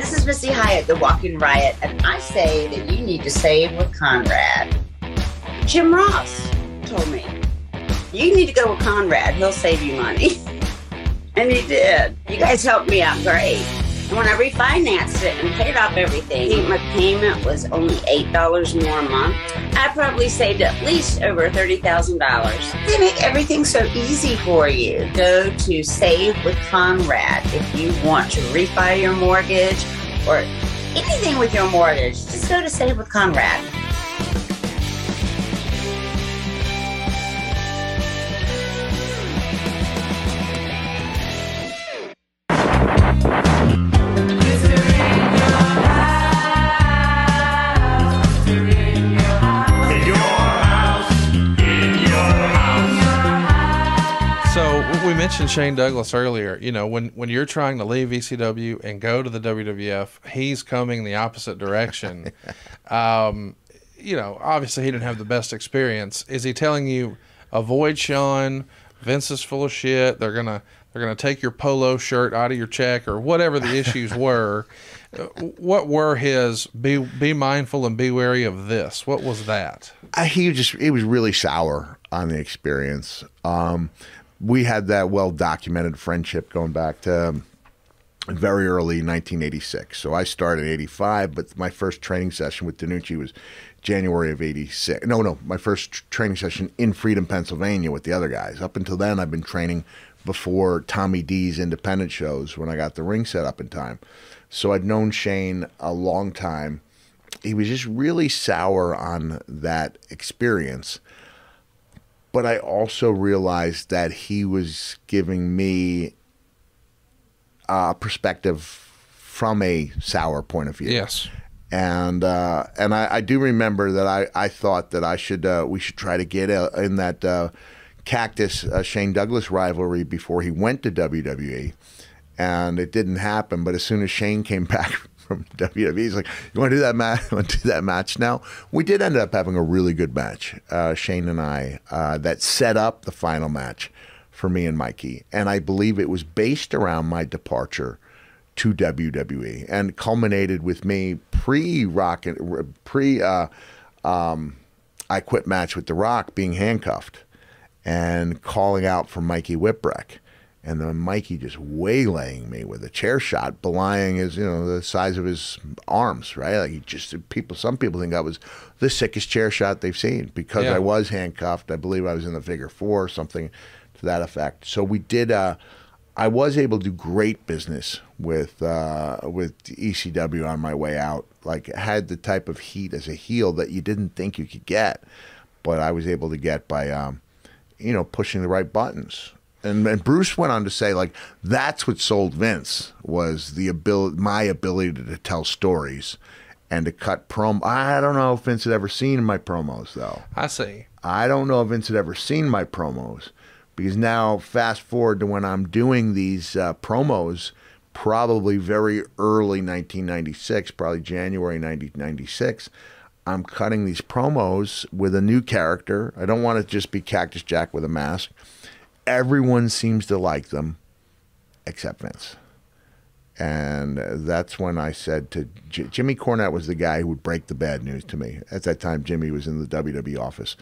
this is Missy Hyatt, the Walking Riot, and I say that you need to save with Conrad. Jim Ross told me, you need to go with Conrad. He'll save you money. and he did. You guys helped me out great. When I refinanced it and paid off everything, I think my payment was only $8 more a month. I probably saved at least over $30,000. They make everything so easy for you. Go to Save with Conrad if you want to refi your mortgage or anything with your mortgage. Just go to Save with Conrad. Mentioned Shane Douglas earlier. You know, when when you're trying to leave ECW and go to the WWF, he's coming the opposite direction. um, you know, obviously he didn't have the best experience. Is he telling you avoid Sean? Vince is full of shit. They're gonna they're gonna take your polo shirt out of your check or whatever the issues were. what were his be be mindful and be wary of this? What was that? Uh, he just he was really sour on the experience. Um, we had that well documented friendship going back to um, very early 1986. So I started in 85, but my first training session with DeNucci was January of 86. No, no, my first training session in Freedom, Pennsylvania with the other guys. Up until then, I've been training before Tommy D's independent shows when I got the ring set up in time. So I'd known Shane a long time. He was just really sour on that experience but I also realized that he was giving me a perspective from a sour point of view. Yes. And uh, and I, I, do remember that I, I thought that I should uh, we should try to get uh, in that uh, Cactus uh, Shane Douglas rivalry before he went to WWE, and it didn't happen. But as soon as Shane came back from WWE. He's like, "You want to do that match? want to do that match now?" We did end up having a really good match, uh, Shane and I, uh, that set up the final match for me and Mikey, and I believe it was based around my departure to WWE and culminated with me pre Rock pre uh, um, I quit match with The Rock being handcuffed and calling out for Mikey Whipwreck and then Mikey just waylaying me with a chair shot, belying his, you know, the size of his arms, right? Like he just people. Some people think I was the sickest chair shot they've seen because yeah. I was handcuffed. I believe I was in the figure four, or something to that effect. So we did. Uh, I was able to do great business with uh, with ECW on my way out. Like had the type of heat as a heel that you didn't think you could get, but I was able to get by, um, you know, pushing the right buttons and, and Bruce went on to say like that's what sold Vince was the ability my ability to, to tell stories and to cut prom I don't know if Vince had ever seen my promos though. I see. I don't know if Vince had ever seen my promos because now fast forward to when I'm doing these uh, promos probably very early 1996, probably January 1996. I'm cutting these promos with a new character. I don't want to just be Cactus Jack with a mask everyone seems to like them except Vince. And that's when I said to J- Jimmy Cornette was the guy who would break the bad news to me. At that time, Jimmy was in the WWE office.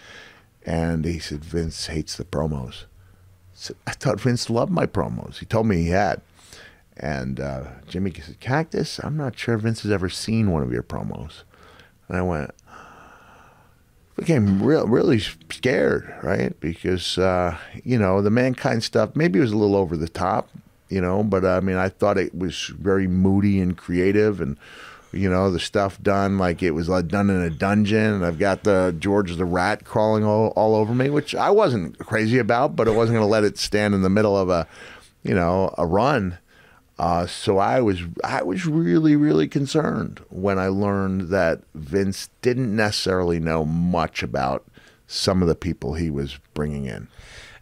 And he said, Vince hates the promos. I, thought Vince loved my promos. He told me he had. And uh, Jimmy said, Cactus, I'm not sure Vince has ever seen one of your promos. And I went, became real, really scared, right? Because uh, you know the mankind stuff maybe it was a little over the top, you know, but I mean I thought it was very moody and creative, and you know the stuff done like it was done in a dungeon, and I've got the George the Rat crawling all, all over me, which I wasn't crazy about, but I wasn't going to let it stand in the middle of a, you know, a run. Uh, so I was I was really really concerned when I learned that Vince didn't necessarily know much about some of the people he was bringing in.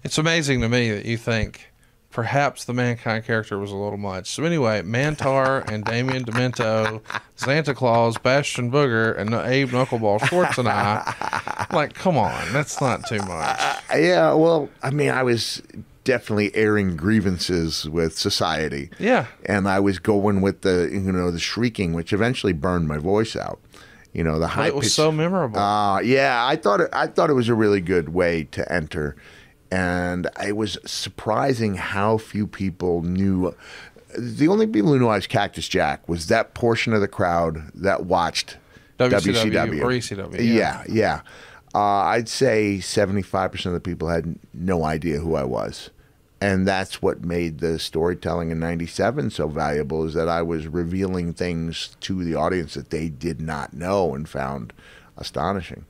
It's amazing to me that you think perhaps the mankind character was a little much. So anyway, Mantaur and Damien Demento, Santa Claus, Bastion Booger, and Abe Knuckleball Schwartz and I, like, come on, that's not too much. Yeah, well, I mean, I was definitely airing grievances with society. Yeah. And I was going with the you know the shrieking, which eventually burned my voice out. You know the high It was pitch. so memorable. Uh, yeah, I thought it, I thought it was a really good way to enter, and it was surprising how few people knew. The only people who knew I was Cactus Jack was that portion of the crowd that watched WCW WCW or ECW, Yeah, yeah. Uh, I'd say seventy-five percent of the people had no idea who I was, and that's what made the storytelling in '97 so valuable. Is that I was revealing things to the audience that they did not know and found astonishing.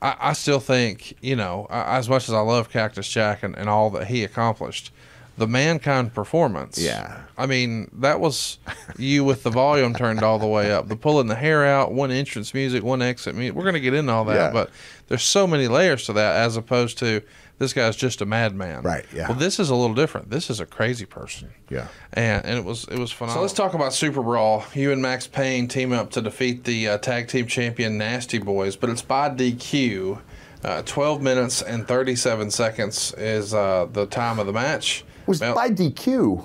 I, I still think, you know, I- as much as I love Cactus Jack and, and all that he accomplished, the mankind performance. Yeah. I mean, that was you with the volume turned all the way up, the pulling the hair out, one entrance music, one exit music. We're going to get into all that, Yeah. but there's so many layers to that as opposed to this guy's just a madman. Right, yeah. Well, this is a little different. This is a crazy person. Yeah. And, and it was it was phenomenal. So let's talk about Super Brawl. You and Max Payne team up to defeat the uh, tag team champion Nasty Boys, but it's by DQ. Uh, 12 minutes and 37 seconds is uh, the time of the match. It was Well, by DQ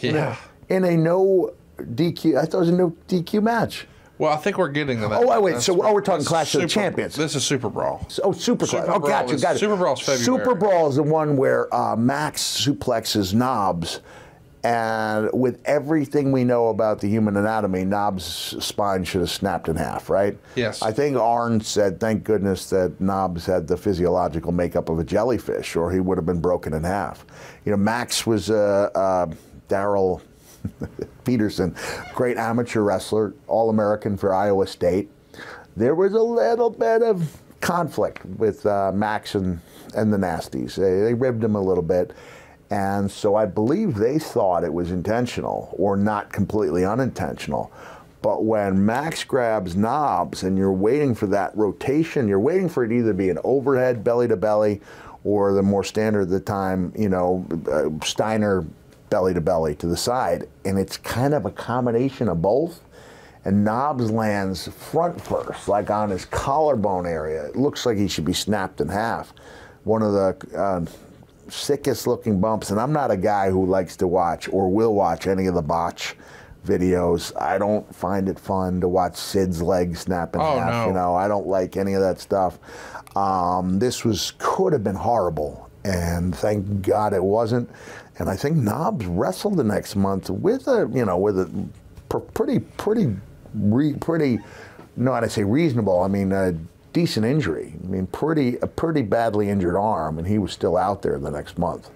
yeah. in a no DQ. I thought it was a no DQ match. Well, I think we're getting to that. Oh, wait, wait, That's- so- oh, we're talking Clash of the Champions. This is Super Brawl. Oh, Super, Super Clash. Oh, gotcha, is- got it. Super Brawl's February. Super Brawl is the one where uh, Max suplexes Knobbs, and with everything we know about the human anatomy, Knobbs' spine should have snapped in half, right? Yes. I think Arn said, "Thank goodness that Knobbs had the physiological makeup of a jellyfish, or he would have been broken in half." You know, Max was uh, uh, Daryl. Peterson, great amateur wrestler, All American for Iowa State. There was a little bit of conflict with uh, Max and, and the Nasties. They, they ribbed him a little bit. And so I believe they thought it was intentional or not completely unintentional. But when Max grabs Knobbs and you're waiting for that rotation, you're waiting for it either to be an overhead belly to belly or the more standard at the time, you know, uh, Steiner belly to belly to the side. And it's kind of a combination of both. And Knobbs lands front first, like on his collarbone area. It looks like he should be snapped in half. One of the uh, sickest looking bumps. And I'm not a guy who likes to watch or will watch any of the botch videos. I don't find it fun to watch Sid's leg snap in Oh, half. no. You know, I don't like any of that stuff. Um, this was could have been horrible, and thank God it wasn't. And I think Knobbs wrestled the next month with a you know with a pr- pretty pretty re, pretty no I say reasonable. I mean a decent injury. I mean pretty a pretty badly injured arm, and he was still out there the next month.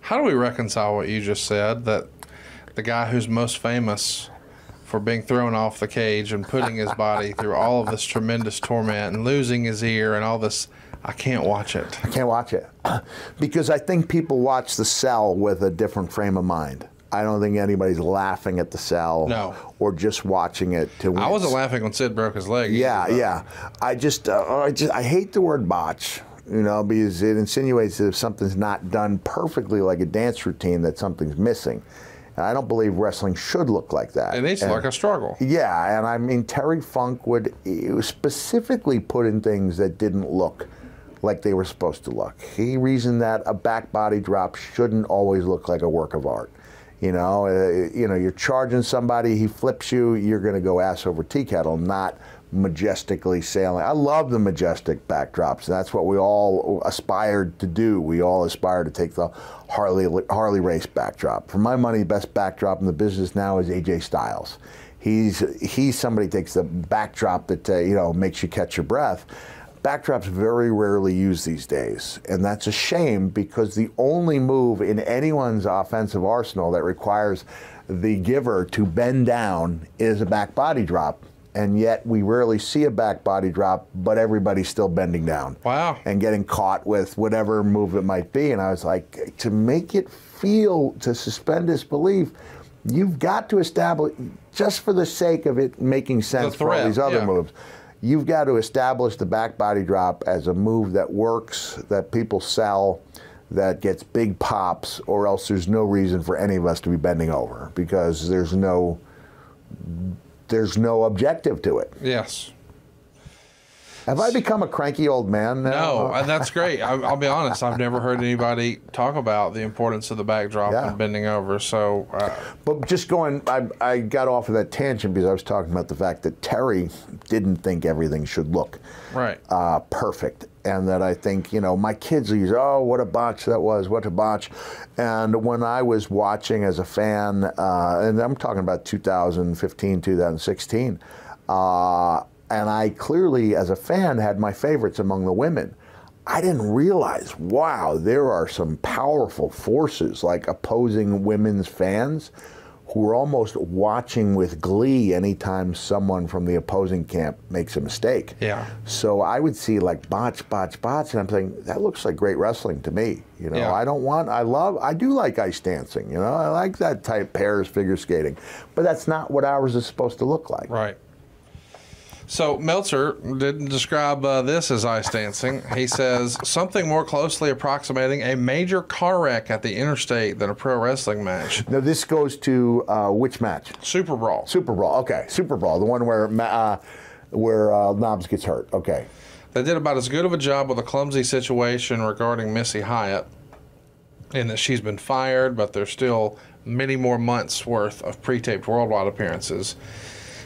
How do we reconcile what you just said that the guy who's most famous for being thrown off the cage and putting his body through all of this tremendous torment and losing his ear and all this, I can't watch it. I can't watch it because I think people watch the cell with a different frame of mind. I don't think anybody's laughing at the cell No. or just watching it to I wasn't laughing when Sid broke his leg. Yeah, either, yeah. I just, uh, I just, I hate the word botch. You know, because it insinuates that if something's not done perfectly like a dance routine, that something's missing. And I don't believe wrestling should look like that. It to And- look like a struggle. yeah, and I mean Terry Funk would specifically put in things that didn't look like they were supposed to look. He reasoned that a back body drop shouldn't always look like a work of art. You know, uh, you know, you're charging somebody, he flips you, you're going to go ass over tea kettle, not majestically sailing. I love the majestic backdrops. That's what we all aspired to do. We all aspire to take the Harley Harley Race backdrop. For my money, the best backdrop in the business now is AJ Styles. He's he's somebody takes the backdrop that uh, you know makes you catch your breath. Backdrops very rarely used these days, and that's a shame because the only move in anyone's offensive arsenal that requires the giver to bend down is a back body drop. And yet we rarely see a back body drop, but everybody's still bending down Wow. and getting caught with whatever move it might be. And I was like, to make it feel, to suspend disbelief, you've got to establish, just for the sake of it making sense for all these other yeah. moves, you've got to establish the back body drop as a move that works, that people sell, that gets big pops, or else there's no reason for any of us to be bending over because there's no. There's no objective to it. Yes. Have I become a cranky old man now? No, that's great. I, will be honest. I've never heard anybody talk about the importance of the backdrop Yeah. and bending over. So, uh, But just going, I, I got off of that tangent because I was talking about the fact that Terry didn't think everything should look right. uh, perfect. And that I think, you know, my kids use, oh, what a botch that was, what a botch. And when I was watching as a fan, uh, and I'm talking about 2015, 2016, uh, and I clearly, as a fan, had my favorites among the women. I didn't realize, wow, there are some powerful forces like opposing women's fans who are almost watching with glee anytime someone from the opposing camp makes a mistake. Yeah. So I would see like botch, botch, botch, and I'm thinking that looks like great wrestling to me. You know, Yeah. I don't want, I love, I do like ice dancing. You know, I like that type pairs figure skating, but that's not what ours is supposed to look like. Right. So Meltzer didn't describe uh, this as ice dancing. He says something more closely approximating a major car wreck at the interstate than a pro wrestling match. Now this goes to uh, which match? Super Brawl. Super Brawl. Okay, Super Brawl, the one where uh, where uh, Knobbs gets hurt. Okay. They did about as good of a job with a clumsy situation regarding Missy Hyatt, in that she's been fired, but there's still many more months worth of pre-taped worldwide appearances.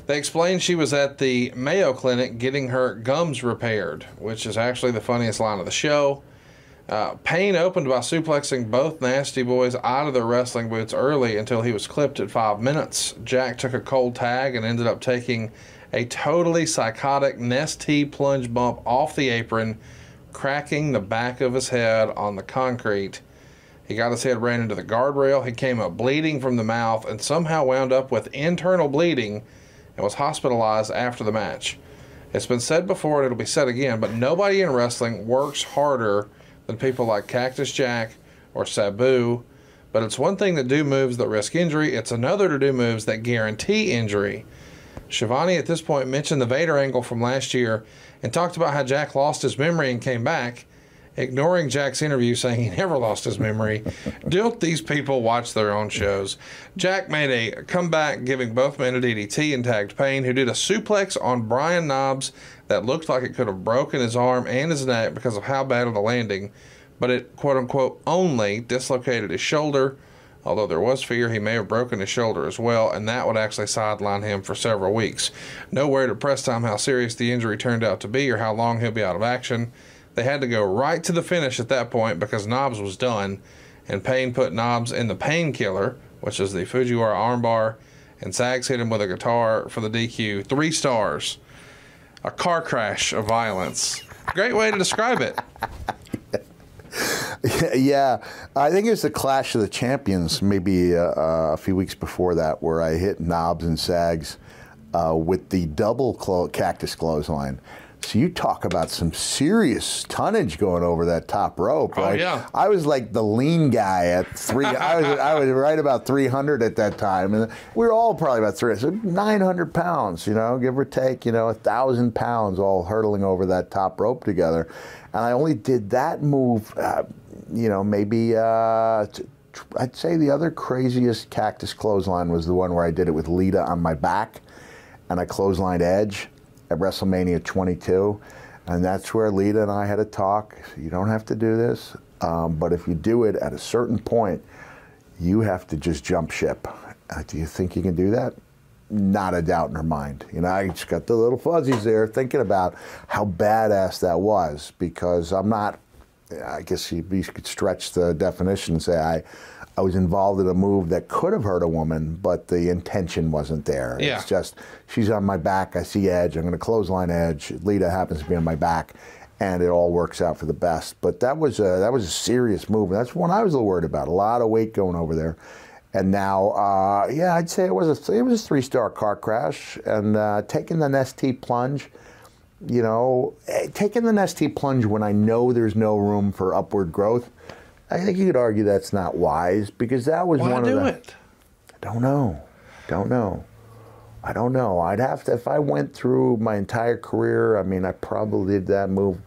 They explained she was at the Mayo Clinic getting her gums repaired, which is actually the funniest line of the show. Uh, Payne opened by suplexing both Nasty Boys out of their wrestling boots early until he was clipped at five minutes. Jack took a cold tag and ended up taking a totally psychotic Nestea plunge bump off the apron, cracking the back of his head on the concrete. He got his head ran into the guardrail. He came up bleeding from the mouth and somehow wound up with internal bleeding and was hospitalized after the match. It's been said before and it'll be said again, but nobody in wrestling works harder than people like Cactus Jack or Sabu. But it's one thing to do moves that risk injury, it's another to do moves that guarantee injury. Schiavone at this point mentioned the Vader angle from last year and talked about how Jack lost his memory and came back, ignoring Jack's interview saying he never lost his memory. Don't these people watch their own shows? Jack made a comeback, giving both men a DDT and tagged Payne, who did a suplex on Brian Knobbs that looked like it could have broken his arm and his neck because of how bad of the landing, but it quote unquote only dislocated his shoulder although there was fear he may have broken his shoulder as well, and that would actually sideline him for several weeks. No word at press time how serious the injury turned out to be or how long he'll be out of action. They had to go right to the finish at that point because Knobbs was done, and Payne put Knobbs in the painkiller, which is the Fujiwara armbar, and Sags hit him with a guitar for the DQ. Three stars. A car crash of violence. Great way to describe it. yeah, I think it was the Clash of the Champions, maybe uh, uh, a few weeks before that, where I hit Knobbs and Sags uh, with the double clo- cactus clothesline. So you talk about some serious tonnage going over that top rope, Oh, right? yeah. I was like the lean guy at three. I was I was right about 300 at that time, and we were all probably about 300, so 900 pounds, you know, give or take, you know, a thousand pounds, all hurtling over that top rope together. And I only did that move, uh, you know, maybe. Uh, I'd say the other craziest cactus clothesline was the one where I did it with Lita on my back, and I clotheslined Edge at WrestleMania 22, and that's where Lita and I had a talk. You don't have to do this, um, but if you do it at a certain point, you have to just jump ship. Uh, do you think you can do that? Not a doubt in her mind. You know, I just got the little fuzzies there thinking about how badass that was because I'm not. I guess you, you could stretch the definition and say I, I was involved in a move that could have hurt a woman, but the intention wasn't there. Yeah. It's just she's on my back. I see Edge. I'm going to clothesline Edge. Lita happens to be on my back, and it all works out for the best. But that was a, that was a serious move. That's one I was a little worried about. A lot of weight going over there. And now, uh, yeah, I'd say it was a it was a three star car crash, and uh, taking the Nestea plunge you know, eh, taking the Nestea plunge when I know there's no room for upward growth, I think you could argue that's not wise because that was Why one do of the. it? I don't know. Don't know. I don't know. I'd have to if I went through my entire career. I mean, I probably did that move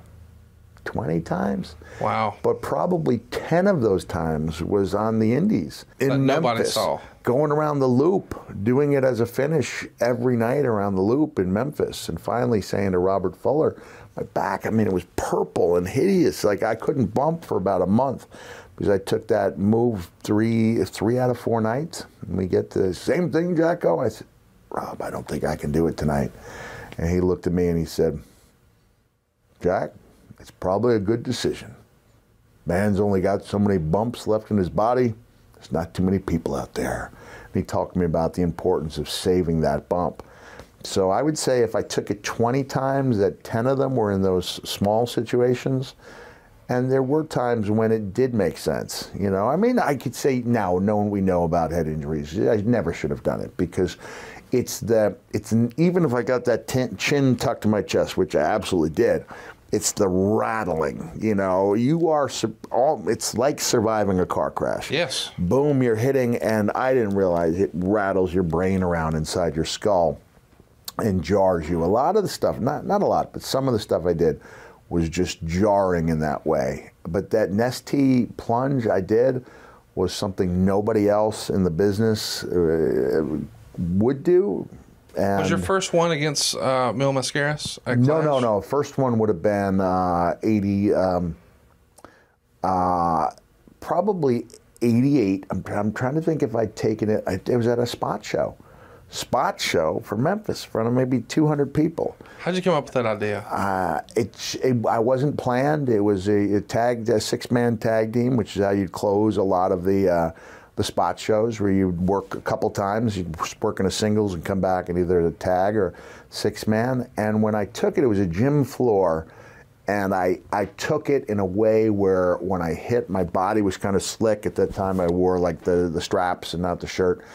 20 times. Wow. But probably 10 of those times was on the Indies in That Memphis, saw. Going around the loop, doing it as a finish every night around the loop in Memphis. And finally saying to Robert Fuller, my back, I mean, it was purple and hideous. Like I couldn't bump for about a month because I took that move three three out of four nights. And we get the same thing, Jacko. I said, Rob, I don't think I can do it tonight. And he looked at me and he said, Jack, it's probably a good decision. Man's only got so many bumps left in his body. There's not too many people out there. And he talked to me about the importance of saving that bump. So I would say if I took it 20 times, that 10 of them were in those small situations. And there were times when it did make sense. You know, I mean, I could say now, knowing we know about head injuries, I never should have done it because it's the it's even if I got that chin tucked to my chest, which I absolutely did. It's the rattling. You know, you are all. It's like surviving a car crash. Yes. Boom, you're hitting, and I didn't realize it rattles your brain around inside your skull and jars you. A lot of the stuff, not not a lot, but some of the stuff I did was just jarring in that way. But that Nestea plunge I did was something nobody else in the business uh, would do. And Was your first one against uh, Mil Mascaras? no, no, no. First one would have been uh, 80, um, uh, probably 88. I'm, I'm trying to think if I'd taken it. I, it was at a spot show. Spot show for Memphis, in front of maybe 200 people. How'd you come up with that idea? Uh, it, it, I wasn't planned. It was a, a tag, a six-man tag team, which is how you'd close a lot of the uh, the spot shows, where you'd work a couple times. You'd work in a singles and come back in either a tag or six-man. And when I took it, it was a gym floor, and I I took it in a way where when I hit, my body was kind of slick. At that time, I wore like the the straps and not the shirt,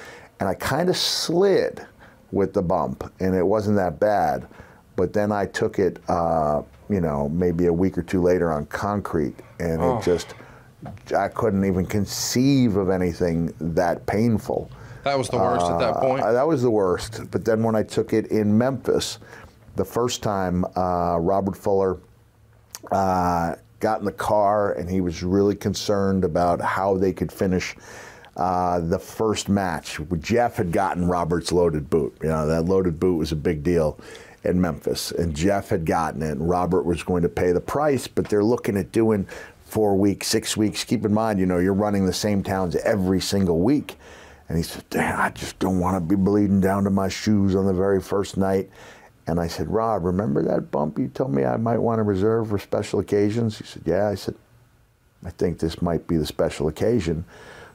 and I kind of slid with the bump, and it wasn't that bad. But then I took it, uh, you know, maybe a week or two later on concrete, and Oh. it just, I couldn't even conceive of anything that painful. That was the worst at that point. Uh, that was the worst. But then when I took it in Memphis, the first time, uh, Robert Fuller uh, got in the car and he was really concerned about how they could finish uh, the first match. Jeff had gotten Robert's loaded boot. You know, that loaded boot was a big deal in Memphis. And Jeff had gotten it, and Robert was going to pay the price, but they're looking at doing four weeks, six weeks. Keep in mind, you know, you're running the same towns every single week. And he said, Damn, I just don't want to be bleeding down to my shoes on the very first night. And I said, Rob, remember that bump you told me I might want to reserve for special occasions? He said, Yeah. I said, I think this might be the special occasion.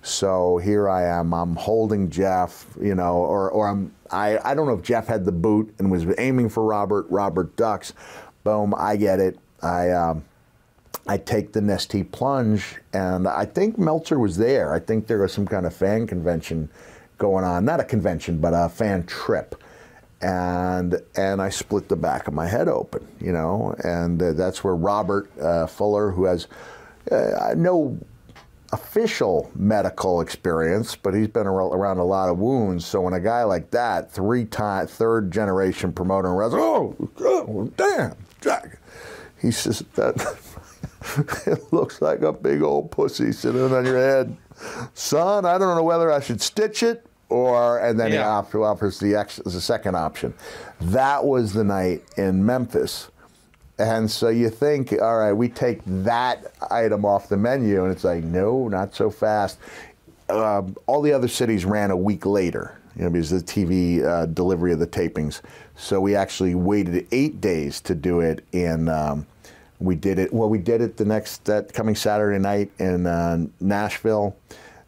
So here I am. I'm holding Jeff, you know, or, or I'm I, I don't know if Jeff had the boot and was aiming for Robert. Robert ducks. Boom, I get it. I um, I take the Nestea plunge, and I think Meltzer was there. I think there was some kind of fan convention going on, not a convention, but a fan trip. And and I split the back of my head open, you know, and uh, that's where Robert uh, Fuller, who has uh, no official medical experience, but he's been around a lot of wounds. So when a guy like that, three time, third generation promoter, and oh, oh, damn, Jack, he says that it looks like a big old pussy sitting on your head, son. I don't know whether I should stitch it or, and then he Yeah. off- offers the ex, the second option. That was the night in Memphis. And so you think, all right, we take that item off the menu, and it's like, no, not so fast. Um, all the other cities ran a week later, you know, because the TV uh, delivery of the tapings. So we actually waited eight days to do it in. Um, we did it. Well, we did it the next that coming Saturday night in uh, Nashville.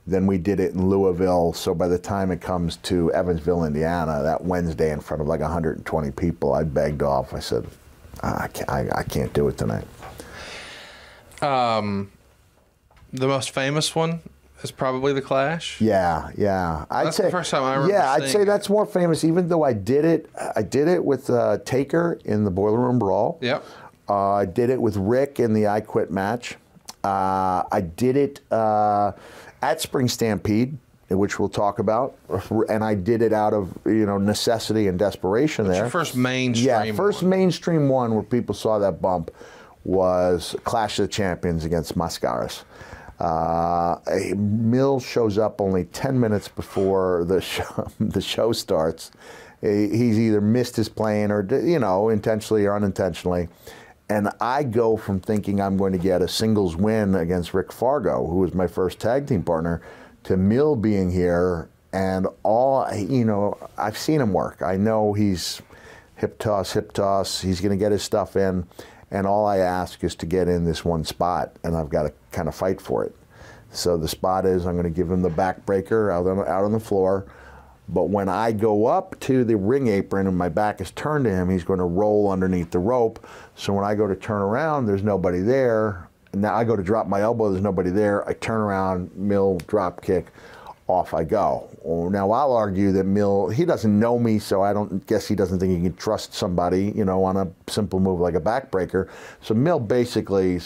Then we did it in Louisville. So by the time it comes to Evansville, Indiana, that Wednesday in front of like 120 people, I begged off. I said, I can't, I, I can't do it tonight. Um, the most famous one is probably the Clash. Yeah, yeah. I'd That's say the first time I remember Yeah, I'd say it. that's more famous. Even though I did it, I did it with uh, Taker in the Boiler Room Brawl. Yep. Uh, I did it with Rick in the I Quit match. Uh, I did it uh, at Spring Stampede, which we'll talk about, and I did it out of you know necessity and desperation there. Your first mainstream. Yeah, first one. mainstream one where people saw that bump was Clash of the Champions against Mascaras. Uh, Mil shows up only 10 minutes before the show, the show starts. He's either missed his plane or, you know, intentionally or unintentionally. And I go from thinking I'm going to get a singles win against Rick Fargo, who was my first tag team partner, to Mil being here. And all, you know, I've seen him work. I know he's hip toss, hip toss. He's going to get his stuff in. And all I ask is to get in this one spot, and I've got to kind of fight for it. So the spot is I'm going to give him the backbreaker out on, out on the floor. But when I go up to the ring apron and my back is turned to him, he's going to roll underneath the rope. So when I go to turn around, there's nobody there. Now I go to drop my elbow, there's nobody there. I turn around, Mil, drop kick, off I go. Now I'll argue that Mil, he doesn't know me, so I don't guess he doesn't think he can trust somebody, you know, on a simple move like a backbreaker. So Mil basically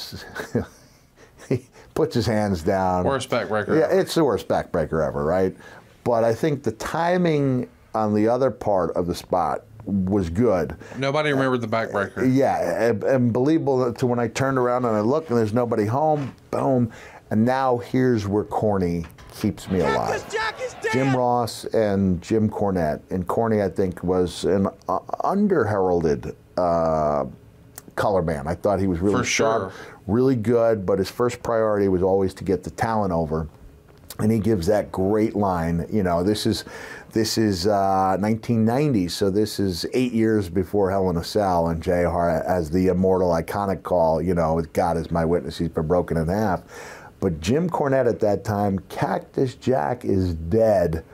he puts his hands down. Worst backbreaker. Yeah, ever. it's the worst backbreaker ever, right? But I think the timing on the other part of the spot was good. Nobody remembered the backbreaker. Yeah, and, and believable to when I turned around and I look and there's nobody home, boom. And now here's where Corny keeps me alive. Jim Ross and Jim Cornette. And Corny, I think, was an uh, under heralded uh, color man. I thought he was really For sharp, sure. really good, but his first priority was always to get the talent over. And he gives that great line. You know, this is this is uh, 1990, so this is eight years before Hell in a Cell, and JR as the immortal, iconic call. You know, God is my witness, he's been broken in half. But Jim Cornette at that time, Cactus Jack is dead.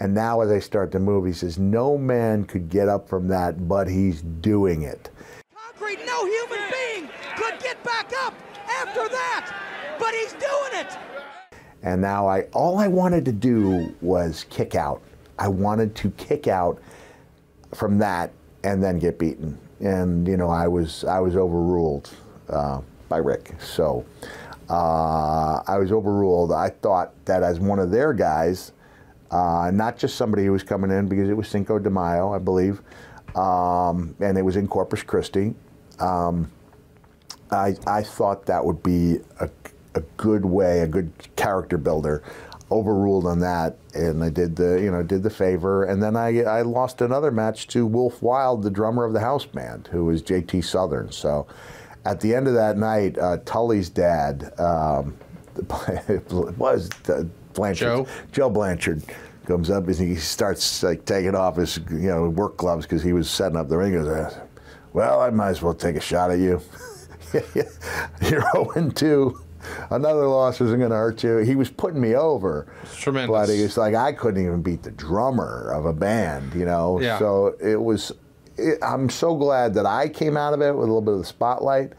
And now, as I start the movie, he says, No man could get up from that, but he's doing it. Concrete, no human being could get back up after that, but he's doing it. And now I all I wanted to do was kick out. I wanted to kick out from that and then get beaten. And you know, I was I was overruled uh, by Rick. So uh, I was overruled. I thought that as one of their guys, uh, not just somebody who was coming in because it was Cinco de Mayo, I believe, um, and it was in Corpus Christi. Um, I, I thought that would be a, a good way, a good character builder. Overruled on that, and I did the you know did the favor, and then I I lost another match to Wolf Wild, the drummer of the house band, who was JT Southern. So, at the end of that night, uh, Tully's dad um, it was uh, Blanchard, Joe? Joe Blanchard comes up and he starts like taking off his you know work gloves because he was setting up the ring. He goes, "Well, I might as well take a shot at you." You're 0 2. Another loss isn't going to hurt you. He was putting me over. tremendous. But he was like, I couldn't even beat the drummer of a band, you know? Yeah. So it was, it, I'm so glad that I came out of it with a little bit of the spotlight.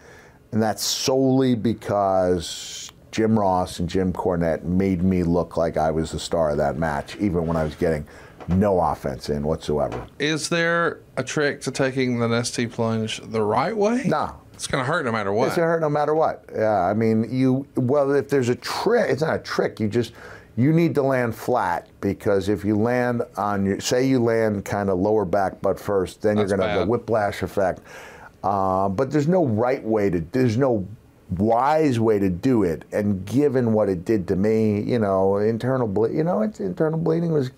And that's solely because Jim Ross and Jim Cornette made me look like I was the star of that match, even when I was getting no offense in whatsoever. Is there a trick to taking the Nestea plunge the right way? No. It's going to hurt no matter what. It's gonna hurt no matter what. Yeah, I mean, you. Well, if there's a trick, it's not a trick. You just you need to land flat because if you land on your, say you land kind of lower back butt first, then That's you're gonna have bad. the whiplash effect. Uh, but there's no right way to. There's no wise way to do it. And given what it did to me, you know, internal ble- you know, it's internal bleeding was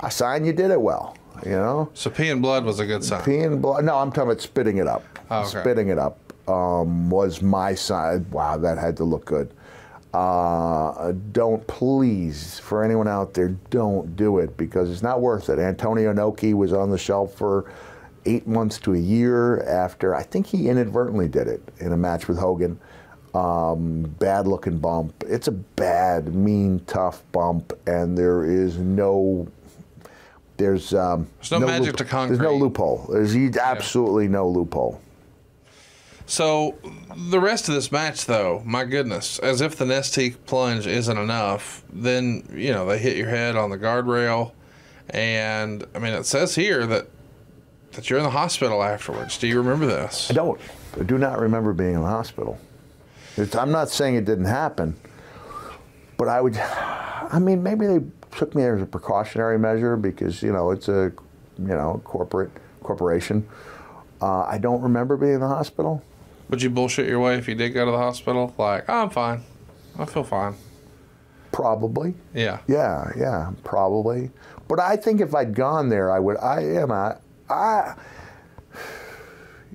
a sign you did it well. You know. So peeing blood was a good sign. Peeing blood. No, I'm talking about spitting it up. Oh, okay. Spitting it up um, was my side. Wow, that had to look good. Uh, don't please, for anyone out there, don't do it because it's not worth it. Antonio Inoki was on the shelf for eight months to a year after. I think he inadvertently did it in a match with Hogan. Um, bad looking bump. It's a bad, mean, tough bump, and there is no there's um, There's no magic to concrete. There's no loophole. There's absolutely no loophole. So the rest of this match, though, my goodness, as if the Nestea plunge isn't enough, then you know they hit your head on the guardrail, and I mean it says here that that you're in the hospital afterwards. Do you remember this? I don't. I do not remember being in the hospital. It's, I'm not saying it didn't happen, but I would. I mean, maybe they took me as a precautionary measure because you know it's a you know corporate corporation. Uh, I don't remember being in the hospital. Would you bullshit your way if you did go to the hospital? Like, oh, I'm fine. I feel fine. Probably. Yeah. Yeah, yeah, probably. But I think if I'd gone there, I would. I am. I. I.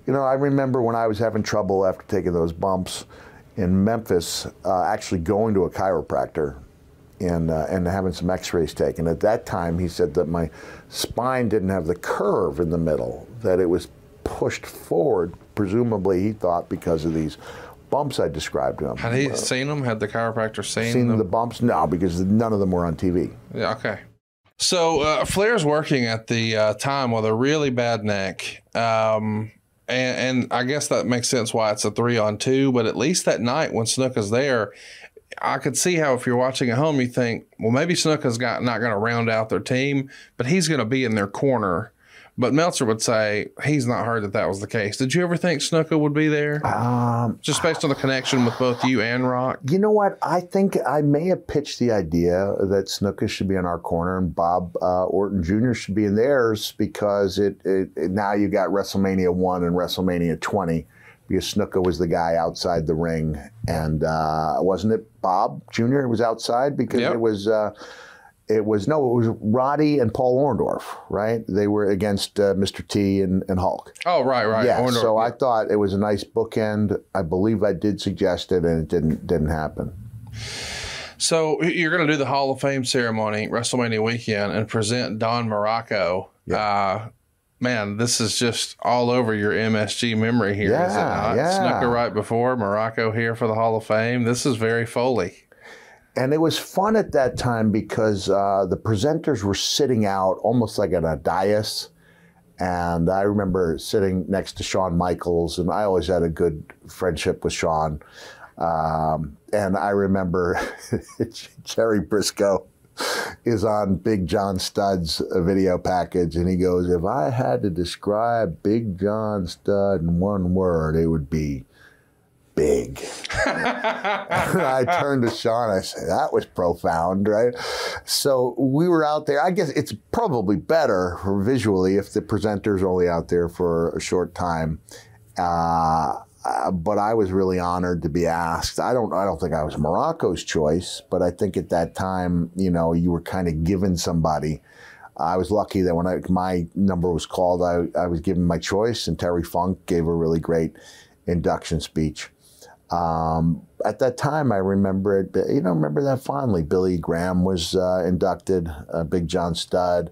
You know, I remember when I was having trouble after taking those bumps in Memphis, uh, actually going to a chiropractor and uh, and having some X-rays taken. At that time, he said that my spine didn't have the curve in the middle; that it was pushed forward. Presumably, he thought because of these bumps I described to him. Had he seen them? Had the chiropractor seen, Seen them? the bumps? No, because none of them were on TV. Yeah, okay. So uh, Flair's working at the uh, time with a really bad neck. Um, and, and I guess that makes sense why it's a three on two. But at least that night when Snuka's there, I could see how if you're watching at home, you think, well, maybe Snuka's got not going to round out their team, but he's going to be in their corner. But Meltzer would say he's not heard that that was the case. Did you ever think Snuka would be there? Um, Just based on the connection with both you and Rock? You know what? I think I may have pitched the idea that Snuka should be in our corner and Bob uh, Orton Jr. should be in theirs because it, it, it now you got WrestleMania one and WrestleMania twenty because Snuka was the guy outside the ring and uh, wasn't it Bob Jr. was outside because Yep. it was. Uh, it was no, it was Roddy and Paul Orndorff, right? They were against uh, Mr. T and, and Hulk. Oh, right, right. Yeah, Orndorff, so I thought it was a nice bookend. I believe I did suggest it, and it didn't didn't happen. So you're going to do the Hall of Fame ceremony WrestleMania weekend and present Don Muraco. Uh, man, this is just all over your MSG memory here, is it not? yeah. Snuka right before Muraco here for the Hall of Fame. This is very Foley. And it was fun at that time because uh, the presenters were sitting out almost like on a dais. And I remember sitting next to Shawn Michaels, and I always had a good friendship with Shawn. Um, and I remember Jerry Brisco is on Big John Studd's video package, and he goes, If I had to describe Big John Stud in one word, it would be big. I turned to Shawn. I said, "That was profound, right?" So we were out there. I guess it's probably better visually if the presenter's only out there for a short time. Uh, uh, but I was really honored to be asked. I don't. I don't think I was Muraco's choice, but I think at that time, you know, you were kind of given somebody. I was lucky that when I, my number was called, I, I was given my choice, and Terry Funk gave a really great induction speech. Um, at that time, I remember it. You know, remember that fondly. Billy Graham was uh, inducted. Uh, Big John Studd,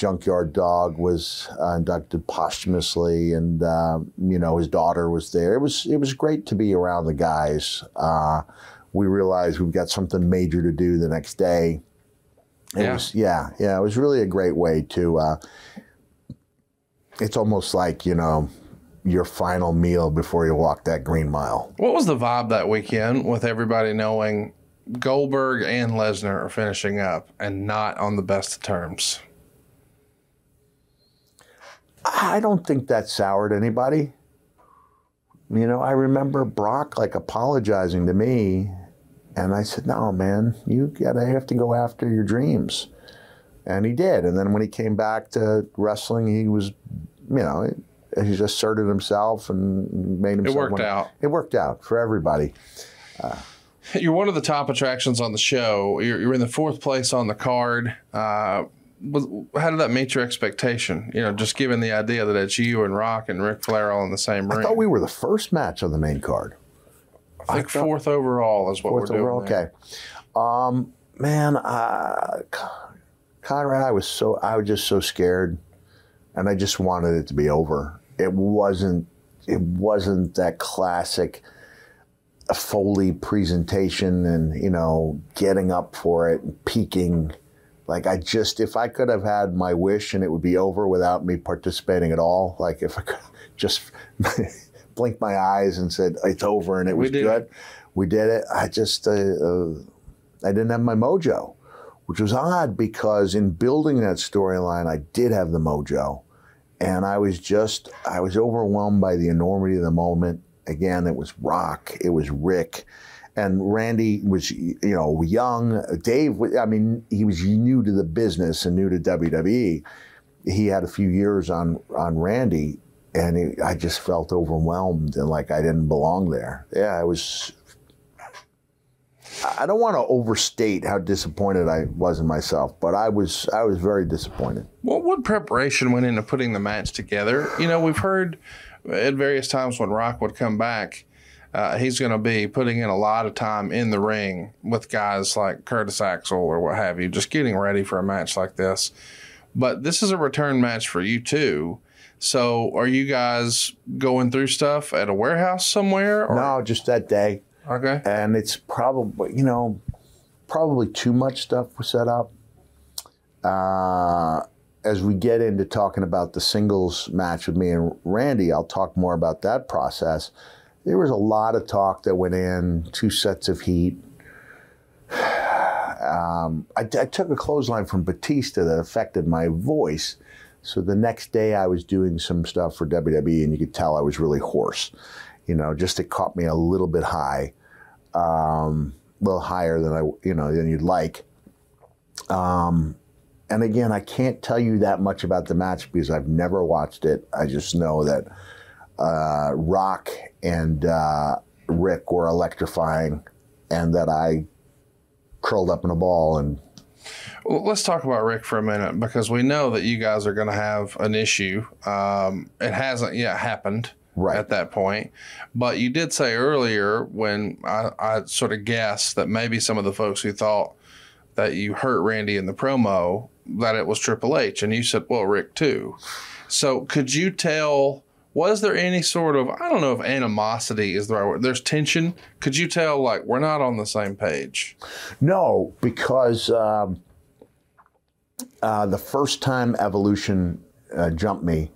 Junkyard Dog was uh, inducted posthumously, and uh, you know his daughter was there. It was it was great to be around the guys. Uh, we realized we've got something major to do the next day. It Yeah. was yeah yeah. It was really a great way to. Uh, it's almost like you know your final meal before you walk that green mile. What was the vibe that weekend with everybody knowing Goldberg and Lesnar are finishing up and not on the best of terms? I don't think that soured anybody. You know, I remember Brock like apologizing to me, and I said, "No, man, you gotta have to go after your dreams," and he did. And then when he came back to wrestling, he was, you know, he just asserted himself and made himself. It worked out. It worked out for everybody. You're one of the top attractions on the show. You're, you're in the fourth place on the card. Uh, was, how did that meet your expectation? You know, just given the idea that it's you and Rock and Ric Flair all in the same ring. I thought we were the first match on the main card. I think fourth overall is what we're doing. overall. Okay. Um, man, uh, Conrad, I was so I was just so scared, and I just wanted it to be over. It wasn't. It wasn't that classic Foley presentation, and you know, getting up for it and peaking. Like I just, if I could have had my wish and it would be over without me participating at all, like if I could just blink my eyes and said it's over and it We was did it. good, we did it. I just, uh, uh, I didn't have my mojo, which was odd because in building that storyline, I did have the mojo, and I was just, I was overwhelmed by the enormity of the moment. Again, it was Rock, it was Rick, and Randy was, you know, young. Dave, I mean, he was new to the business and new to WWE. He had a few years on on Randy, and I just felt overwhelmed and like I didn't belong there. Yeah, I was. I don't want to overstate how disappointed I was in myself, but I was I was very disappointed. What what preparation went into putting the match together? You know, we've heard at various times when Rock would come back, uh, he's going to be putting in a lot of time in the ring with guys like Curtis Axel or what have you, just getting ready for a match like this. But this is a return match for you too. So, are you guys going through stuff at a warehouse somewhere? Or? No, just that day. Okay. And it's probably, you know, probably too much stuff was set up. Uh, as we get into talking about the singles match with me and Randy, I'll talk more about that process. There was a lot of talk that went in, two sets of heat. Um, I, I took a clothesline from Batista that affected my voice. So the next day I was doing some stuff for WWE and you could tell I was really hoarse. You know, just it caught me a little bit high, um, a little higher than I, you know, than you'd like. Um, and again, I can't tell you that much about the match because I've never watched it. I just know that uh, Rock and uh, Ric were electrifying, and that I curled up in a ball and well, let's talk about Ric for a minute because we know that you guys are going to have an issue. Um, it hasn't yet happened Right. at that point, but you did say earlier when I, I sort of guessed that maybe some of the folks who thought that you hurt Randy in the promo that it was Triple H, and you said, "Well, Ric too." So, could you tell? Was there any sort of I don't know if animosity is the right word? There's tension. Could you tell like we're not on the same page? No, because um, uh, the first time Evolution uh, jumped me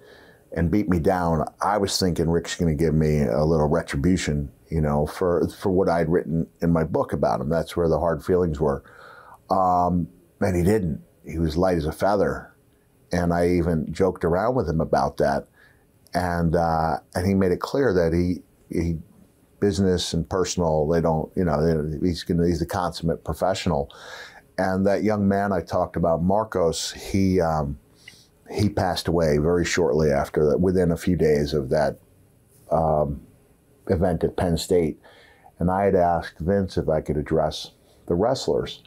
and beat me down, I was thinking Ric's going to give me a little retribution, you know, for for what I'd written in my book about him. That's where the hard feelings were, um, and he didn't. He was light as a feather, and I even joked around with him about that, and uh, and he made it clear that he he business and personal they don't you know he's gonna he's a consummate professional and that young man I talked about, Marcos, he um, he passed away very shortly after that, within a few days of that um, event at Penn State. And I had asked Vince if I could address the wrestlers.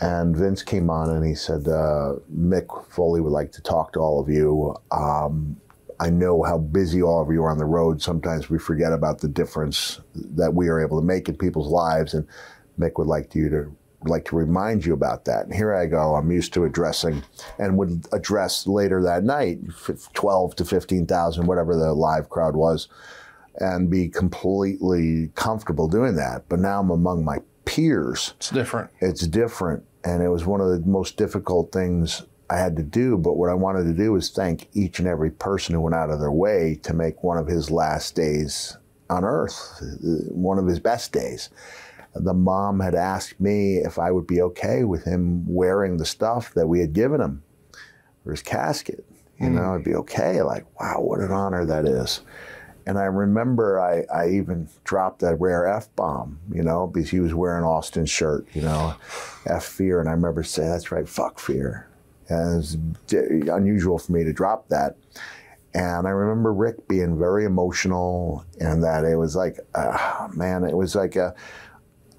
And Vince came on and he said, uh, Mick Foley would like to talk to all of you. Um, I know how busy all of you are on the road. Sometimes we forget about the difference that we are able to make in people's lives. And Mick would like you to like to remind you about that. And here I go. I'm used to addressing and would address later that night, 12 to 15,000, whatever the live crowd was, and be completely comfortable doing that. But now I'm among my peers It's different. it's different and it was one of the most difficult things i had to do but what i wanted to do was thank each and every person who went out of their way to make one of his last days on earth uh, one of his best days the mom had asked me if i would be okay with him wearing the stuff that we had given him for his casket you know i'd be okay like wow what an honor that is and I remember I, I even dropped that rare F bomb, you know, because he was wearing Austin's shirt, you know, F fear. And I remember saying, that's right, fuck fear. And it was unusual for me to drop that. And I remember Ric being very emotional and that it was like, uh, man, it was like a,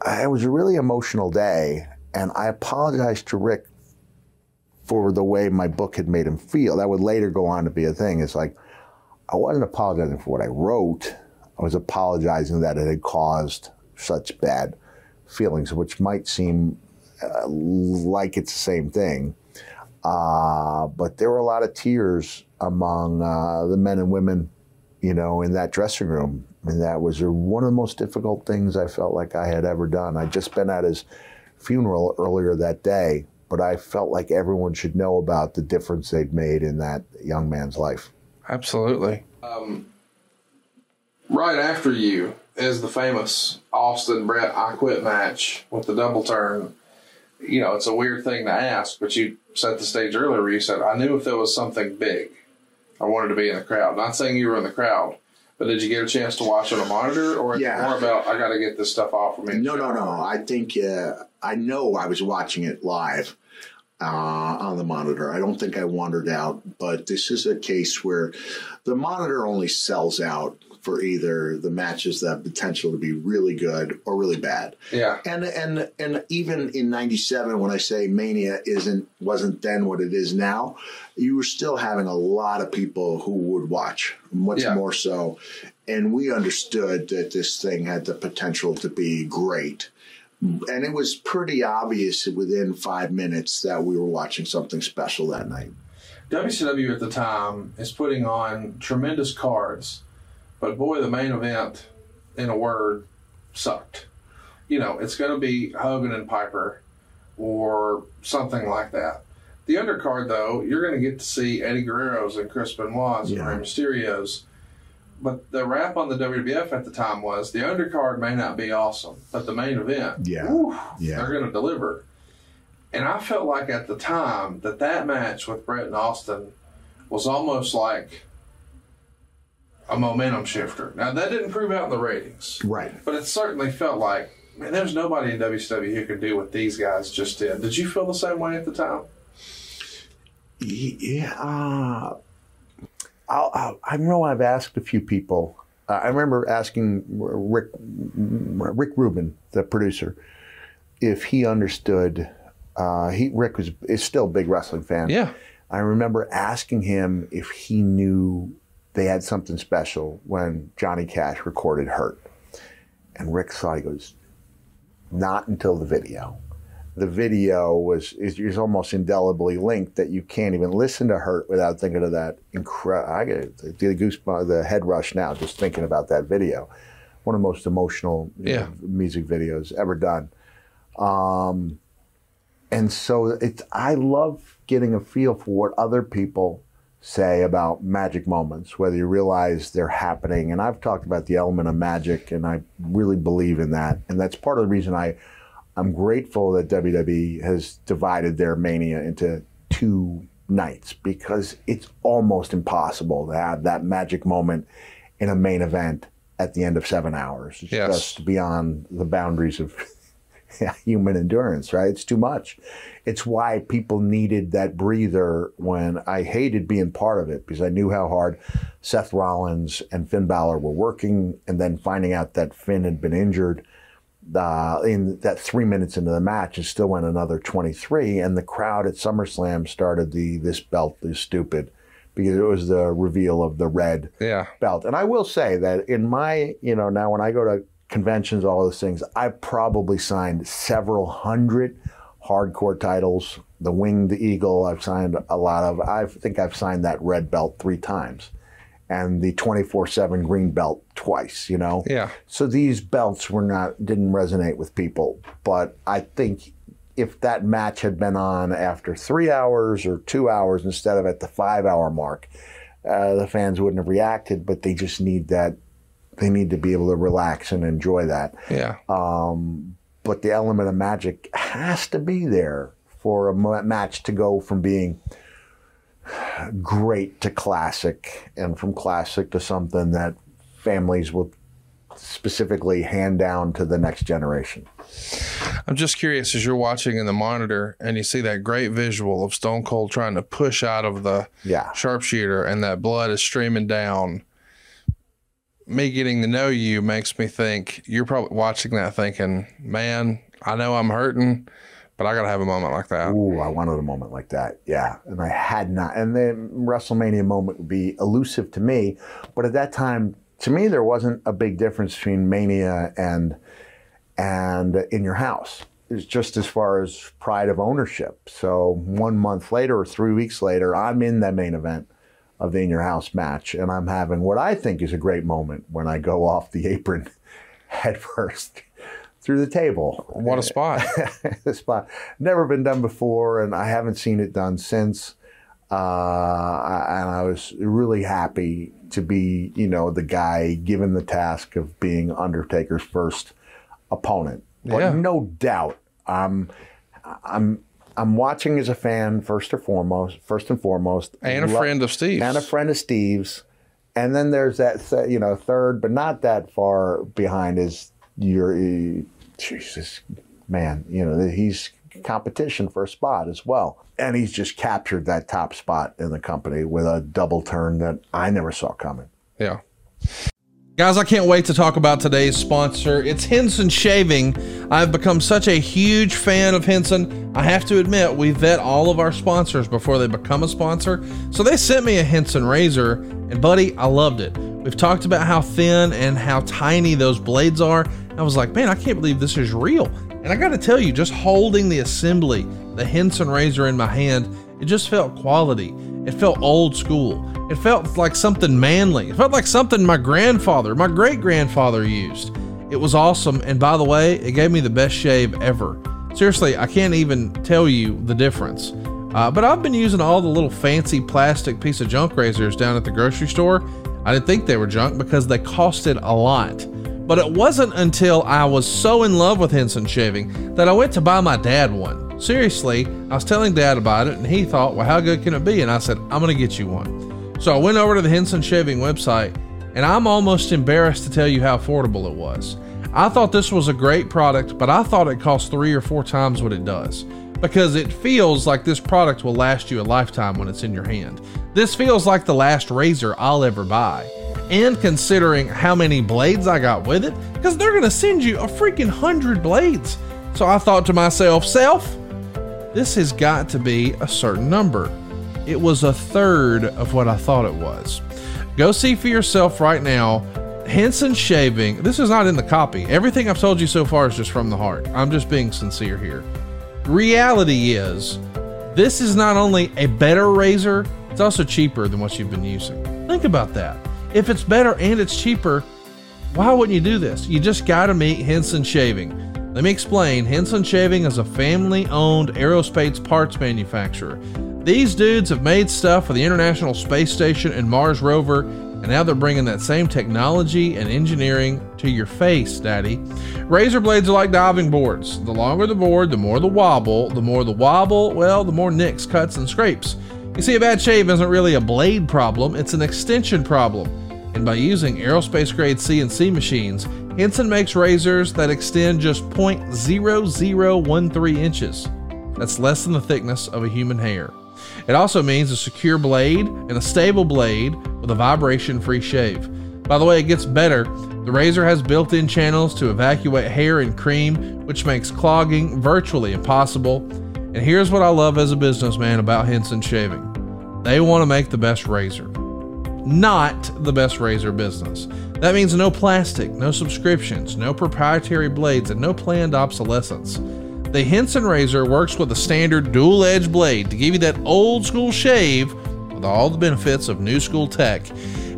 it was a really emotional day. And I apologized to Ric for the way my book had made him feel. That would later go on to be a thing. It's like, I wasn't apologizing for what I wrote. I was apologizing that it had caused such bad feelings, which might seem uh, like it's the same thing. Uh, but there were a lot of tears among uh, the men and women, you know, in that dressing room. And that was one of the most difficult things I felt like I had ever done. I'd just been at his funeral earlier that day, but I felt like everyone should know about the difference they'd made in that young man's life. Absolutely. Um, right after you is the famous Austin Bret I Quit match with the double turn. You know, it's a weird thing to ask, but you set the stage earlier where you said, I knew if there was something big, I wanted to be in the crowd. Not saying you were in the crowd, but did you get a chance to watch on a monitor or Yeah. more about, I got to get this stuff off of me? No, no, no. I think uh, I know I was watching it live. uh, on the monitor. I don't think I wandered out, but this is a case where the monitor only sells out for either the matches that have potential to be really good or really bad. Yeah. And and and even in '97, when I say Mania isn't wasn't then what it is now, you were still having a lot of people who would watch, much Yeah. more so. And we understood that this thing had the potential to be great. And it was pretty obvious within five minutes that we were watching something special that night. WCW at the time is putting on tremendous cards, but boy, the main event, in a word, sucked. You know, it's going to be Hogan and Piper or something like that. The undercard, though, you're going to get to see Eddie Guerrero's and Chris Benoit's Yeah. and Rey Mysterio's. But the rap on the WWF at the time was the undercard may not be awesome, but the main event, Yeah. Yeah. they're going to deliver. And I felt like at the time that that match with Bret and Austin was almost like a momentum shifter. Now that didn't prove out in the ratings, Right. but it certainly felt like man, there's nobody in WCW who could do what these guys just did. Did you feel the same way at the time? Yeah, uh, I'll, I'll, I know I've asked a few people. Uh, I remember asking Rick Rick Rubin, the producer, if he understood. Uh, he Rick was is still a big wrestling fan. Yeah, I remember asking him if he knew they had something special when Johnny Cash recorded "Hurt," and Rick saw. He goes, "Not until the video." The video was is, is almost indelibly linked that you can't even listen to "Hurt" without thinking of that incredible. I get the goosebumps, the head rush now just thinking about that video. One of the most emotional Yeah. know, music videos ever done. Um, and so it's I love getting a feel for what other people say about magic moments, whether you realize they're happening. And I've talked about the element of magic, and I really believe in that. And that's part of the reason I I'm grateful that WWE has divided their mania into two nights because it's almost impossible to have that magic moment in a main event at the end of seven hours. It's Yes. just beyond the boundaries of human endurance, right? It's too much. It's why people needed that breather when I hated being part of it because I knew how hard Seth Rollins and Finn Balor were working, and then finding out that Finn had been injured uh, in that three minutes into the match and still went another 23, and the crowd at SummerSlam started the "This belt is stupid" because it was the reveal of the red yeah, belt. And I will say that in my, you know, now when I go to conventions, all those things, I probably signed several hundred hardcore titles. The Winged Eagle, I've signed a lot of. I think I've signed that red belt three times, and the twenty four seven green belt twice. You know. yeah. So these belts were not didn't resonate with people, but I think if that match had been on after three hours or two hours instead of at the five hour mark, uh, the fans wouldn't have reacted. But they just need that. They need to be able to relax and enjoy that. Yeah. Um, but the element of magic has to be there for a match to go from being great to classic, and from classic to something that families will specifically hand down to the next generation. I'm just curious as you're watching in the monitor and you see that great visual of Stone Cold trying to push out of the Yeah. sharpshooter and that blood is streaming down. Me getting to know you makes me think you're probably watching that thinking, man, I know I'm hurting, but I got to have a moment like that. Ooh, I wanted a moment like that. Yeah. And I had not. And the WrestleMania moment would be elusive to me. But at that time, to me, there wasn't a big difference between Mania and and in your house. It's just as far as pride of ownership. So one month later or three weeks later, I'm in that main event of the in your house match, and I'm having what I think is a great moment when I go off the apron headfirst through the table What a spot. the spot. Never been done before, and I haven't seen it done since. Uh, and I was really happy to be, you know, the guy given the task of being Undertaker's first opponent. But Yeah. no doubt, I'm, I'm, I'm watching as a fan first and foremost. First and foremost, And a Lo- friend of Steve's. and a friend of Steve's. And then there's that, th- you know, third, but not that far behind is your, uh, Jesus, man, you know, he's competition for a spot as well. And he's just captured that top spot in the company with a double turn that I never saw coming. Yeah. Guys, I can't wait to talk about today's sponsor. It's Henson Shaving. I've become such a huge fan of Henson. I have to admit, we vet all of our sponsors before they become a sponsor. So they sent me a Henson razor, and buddy, I loved it. We've talked about how thin and how tiny those blades are. I was like, man, I can't believe this is real. And I got to tell you, just holding the assembly, the Henson razor in my hand, it just felt quality. It felt old school. It felt like something manly. It felt like something my grandfather, my great grandfather used. It was awesome. And by the way, it gave me the best shave ever. Seriously, I can't even tell you the difference. Uh, but I've been using all the little fancy plastic piece of junk razors down at the grocery store. I didn't think they were junk because they costed a lot. But it wasn't until I was so in love with Henson shaving that I went to buy my dad one. Seriously, I was telling dad about it and he thought, well, how good can it be? And I said, I'm going to get you one. So I went over to the Henson Shaving website, and I'm almost embarrassed to tell you how affordable it was. I thought this was a great product, but I thought it cost three or four times what it does because it feels like this product will last you a lifetime when it's in your hand. This feels like the last razor I'll ever buy. And considering how many blades I got with it, because they're going to send you a freaking hundred blades. So I thought to myself, self, this has got to be a certain number it was a third of what I thought it was. Go see for yourself right now. Henson Shaving, this is not in the copy. Everything I've told you so far is just from the heart. I'm just being sincere here. Reality is, this is not only a better razor, it's also cheaper than what you've been using. Think about that. If it's better and it's cheaper, why wouldn't you do this? You just got to meet Henson Shaving. Let me explain. Henson Shaving is a family owned aerospace parts manufacturer. These dudes have made stuff for the International Space Station and Mars rover, and now they're bringing that same technology and engineering to your face, Daddy. Razor blades are like diving boards. The longer the board, the more the wobble. The more the wobble, well, the more nicks, cuts, and scrapes. You see, a bad shave isn't really a blade problem, it's an extension problem. And by using aerospace grade CNC machines, Henson makes razors that extend just 0.0013 inches. That's less than the thickness of a human hair. It also means a secure blade and a stable blade with a vibration free shave. By the way, it gets better. The razor has built in channels to evacuate hair and cream, which makes clogging virtually impossible. And here's what I love as a businessman about Henson Shaving they want to make the best razor, not the best razor business. That means no plastic, no subscriptions, no proprietary blades, and no planned obsolescence. The Henson razor works with a standard dual edge blade to give you that old school shave with all the benefits of new school tech.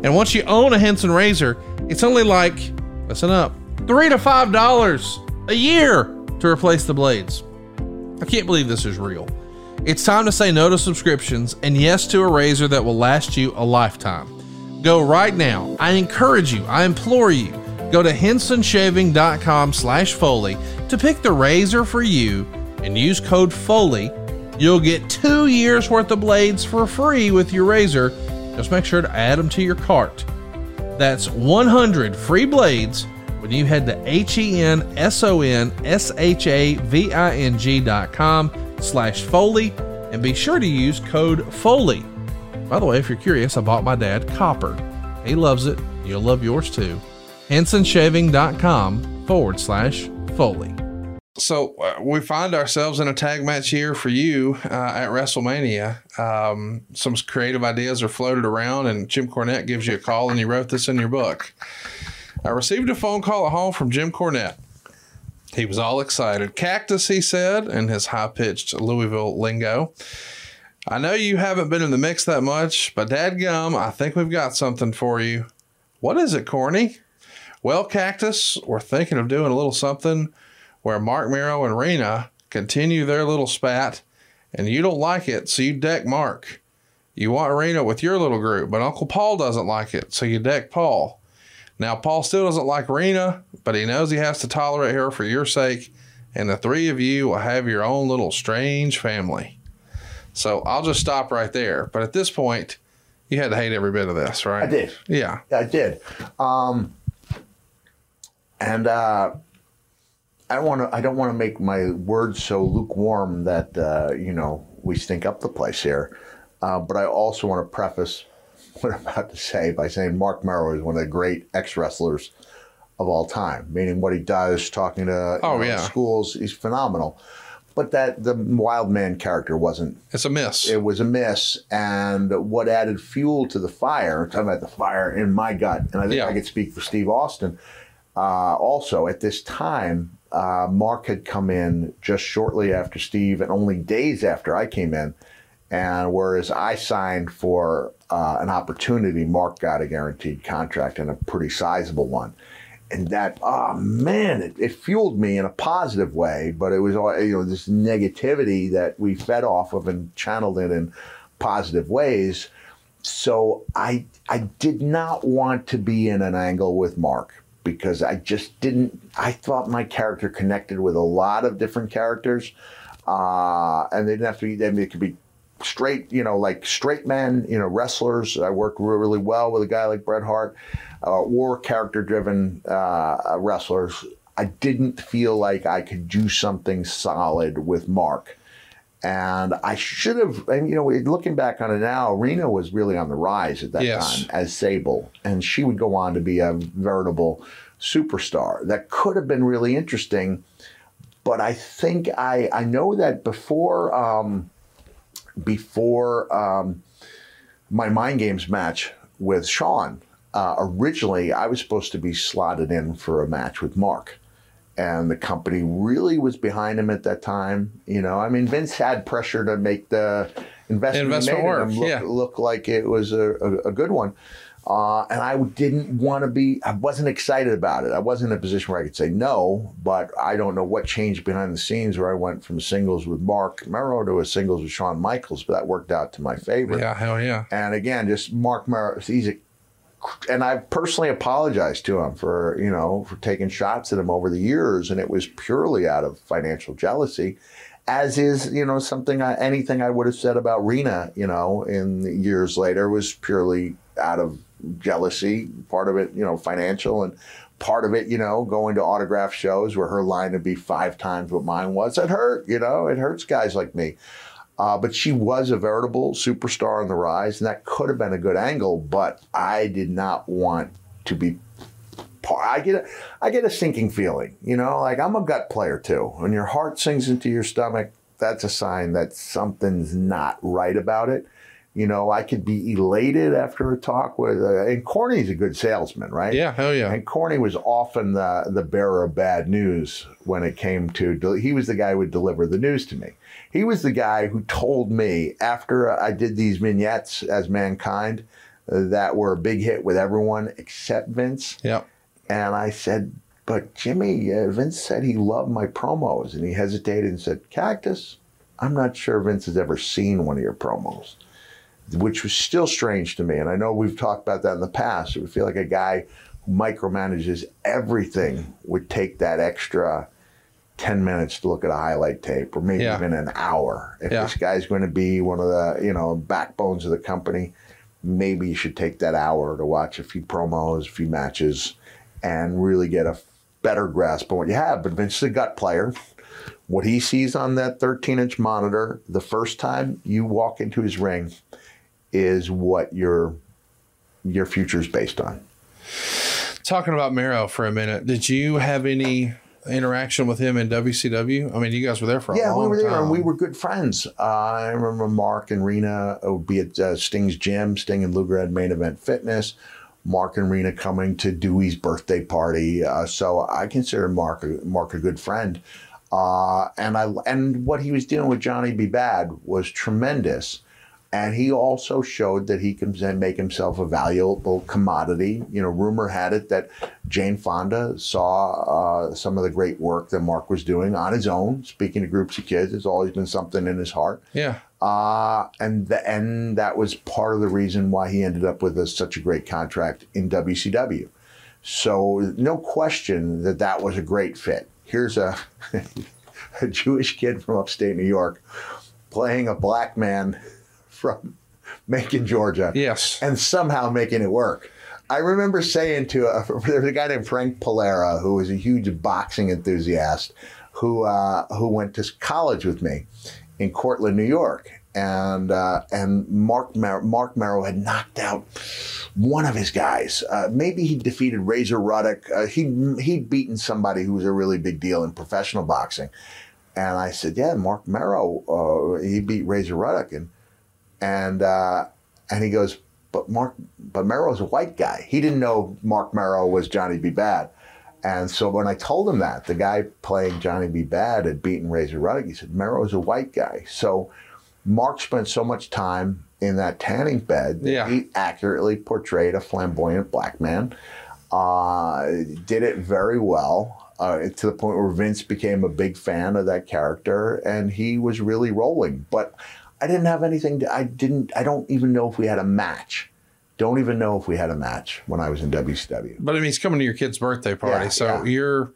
And once you own a Henson razor, it's only like, listen up, three to five dollars a year to replace the blades. I can't believe this is real. It's time to say no to subscriptions and yes to a razor that will last you a lifetime. Go right now. I encourage you, I implore you Go to hensonshaving.com slash Foley to pick the razor for you and use code Foley. You'll get two years worth of blades for free with your razor. Just make sure to add them to your cart. That's 100 free blades when you head to H-E-N-S-O-N-S-H-A-V-I-N-G.com slash Foley and be sure to use code Foley. By the way, if you're curious, I bought my dad copper. He loves it. You'll love yours too hensonshaving.com forward slash Foley. So uh, we find ourselves in a tag match here for you uh, at WrestleMania. Um, some creative ideas are floated around, and Jim Cornette gives you a call, and you wrote this in your book. I received a phone call at home from Jim Cornette. He was all excited. Cactus, he said, in his high pitched Louisville lingo. I know you haven't been in the mix that much, but dadgum, I think we've got something for you. What is it, Corny? Well, Cactus, we're thinking of doing a little something where Mark Mero and Rena continue their little spat, and you don't like it, so you deck Mark. You want Rena with your little group, but Uncle Paul doesn't like it, so you deck Paul. Now, Paul still doesn't like Rena, but he knows he has to tolerate her for your sake, and the three of you will have your own little strange family. So I'll just stop right there. But at this point, you had to hate every bit of this, right? I did. Yeah. I did. Um, and uh, I want to. I don't want to make my words so lukewarm that uh, you know we stink up the place here. Uh, but I also want to preface what I'm about to say by saying Mark Mero is one of the great ex wrestlers of all time. Meaning what he does, talking to Oh, know, yeah. schools, he's phenomenal. But that the wild man character wasn't It's a miss. it was a miss. And what added fuel to the fire, talking about the fire in my gut, and I think Yeah. I could speak for Steve Austin. Uh, also, at this time, uh, Mark had come in just shortly after Steve and only days after I came in. And whereas I signed for uh, an opportunity, Mark got a guaranteed contract and a pretty sizable one. And that, oh man, it, it fueled me in a positive way, but it was all, you know this negativity that we fed off of and channeled it in positive ways. So I I did not want to be in an angle with Mark because I just didn't. I thought my character connected with a lot of different characters, uh, and they didn't have to be. It could be straight, you know, like straight men, you know, wrestlers. I work really well with a guy like Bret Hart, or character-driven uh, wrestlers. I didn't feel like I could do something solid with Mark. And I should have, and you know, looking back on it now, Rena was really on the rise at that Yes. time as Sable, and she would go on to be a veritable superstar. That could have been really interesting, but I think I I know that before um, before um, my mind games match with Shawn, uh, originally I was supposed to be slotted in for a match with Mark and the company really was behind him at that time. You know, I mean, Vince had pressure to make the investment, Investment work, look, yeah. look like it was a, a, a good one. Uh, and I didn't want to be, I wasn't excited about it. I wasn't in a position where I could say no, but I don't know what changed behind the scenes where I went from singles with Mark Mero to a singles with Shawn Michaels, but that worked out to my favor. yeah, hell yeah. And again, just Mark Mero, he's a, and I personally apologized to him for, you know, for taking shots at him over the years. And it was purely out of financial jealousy, as is, you know, something, I, anything I would have said about Rena, you know, in years later was purely out of jealousy. Part of it, you know, financial and part of it, you know, going to autograph shows where her line would be five times what mine was. It hurt, you know, it hurts guys like me. Uh, but she was a veritable superstar on the rise, and that could have been a good angle. But I did not want to be. Part. I get a, I get a sinking feeling, you know, like I'm a gut player too. When your heart sinks into your stomach, that's a sign that something's not right about it. You know, I could be elated after a talk with, uh, and Corny's a good salesman, right? Yeah, hell yeah. And Corny was often the, the bearer of bad news when it came to, del- he was the guy who would deliver the news to me. He was the guy who told me after I did these vignettes as Mankind uh, that were a big hit with everyone except Vince. Yep. And I said, but Jimmy, uh, Vince said he loved my promos. And he hesitated and said, Cactus, I'm not sure Vince has ever seen one of your promos, which was still strange to me. And I know we've talked about that in the past. It would feel like a guy who micromanages everything would take that extra 10 minutes to look at a highlight tape or maybe Yeah. even an hour. If Yeah. this guy's going to be one of the, you know, backbones of the company, maybe you should take that hour to watch a few promos, a few matches, and really get a better grasp on what you have. But Vince is a gut player. What he sees on that 13 inch monitor the first time you walk into his ring is what your your future is based on. Talking about Mero for a minute, did you have any interaction with him in WCW? I mean, you guys were there for a Yeah, we were there time. and we were good friends. Uh, I remember Mark and Rena would be at uh, Sting's gym. Sting and Luger had main event fitness. Mark and Rena coming to Dewey's birthday party. Uh, so I consider Mark Mark a good friend. Uh, and I and what he was doing with Johnny B. Bad was tremendous. And he also showed that he can then make himself a valuable commodity. You know, rumor had it that Jane Fonda saw uh, some of the great work that Mark was doing on his own, speaking to groups of kids. It's always been something in his heart. yeah. Uh, and the, and that was part of the reason why he ended up with a, such a great contract in WCW. So no question that that was a great fit. Here's a a Jewish kid from upstate New York playing a black man from Macon, Georgia, Yes. and somehow making it work. I remember saying to a, there was a guy named Frank Polera who was a huge boxing enthusiast who uh, who went to college with me in Cortland, New York, and uh, and Mark Mar- Mark Mero had knocked out one of his guys. Uh, maybe he defeated Razor Ruddock. Uh, he he'd beaten somebody who was a really big deal in professional boxing. And I said, "Yeah, Mark Mero. Uh, he beat Razor Ruddock." And and uh, and he goes, "But Mark, but Mero's a white guy. He didn't know Mark Mero was Johnny B. Bad." And so when I told him that, the guy playing Johnny B. Bad had beaten Razor Ruddock, he said, Mero's a white guy. So Mark spent so much time in that tanning bed Yeah. he accurately portrayed a flamboyant black man. Uh, did it very well uh, to the point where Vince became a big fan of that character, and he was really rolling. But I didn't have anything. To, I didn't. I don't even know if we had a match. Don't even know if we had a match when I was in WCW. But I mean, he's coming to your kid's birthday party, Yeah, so yeah. your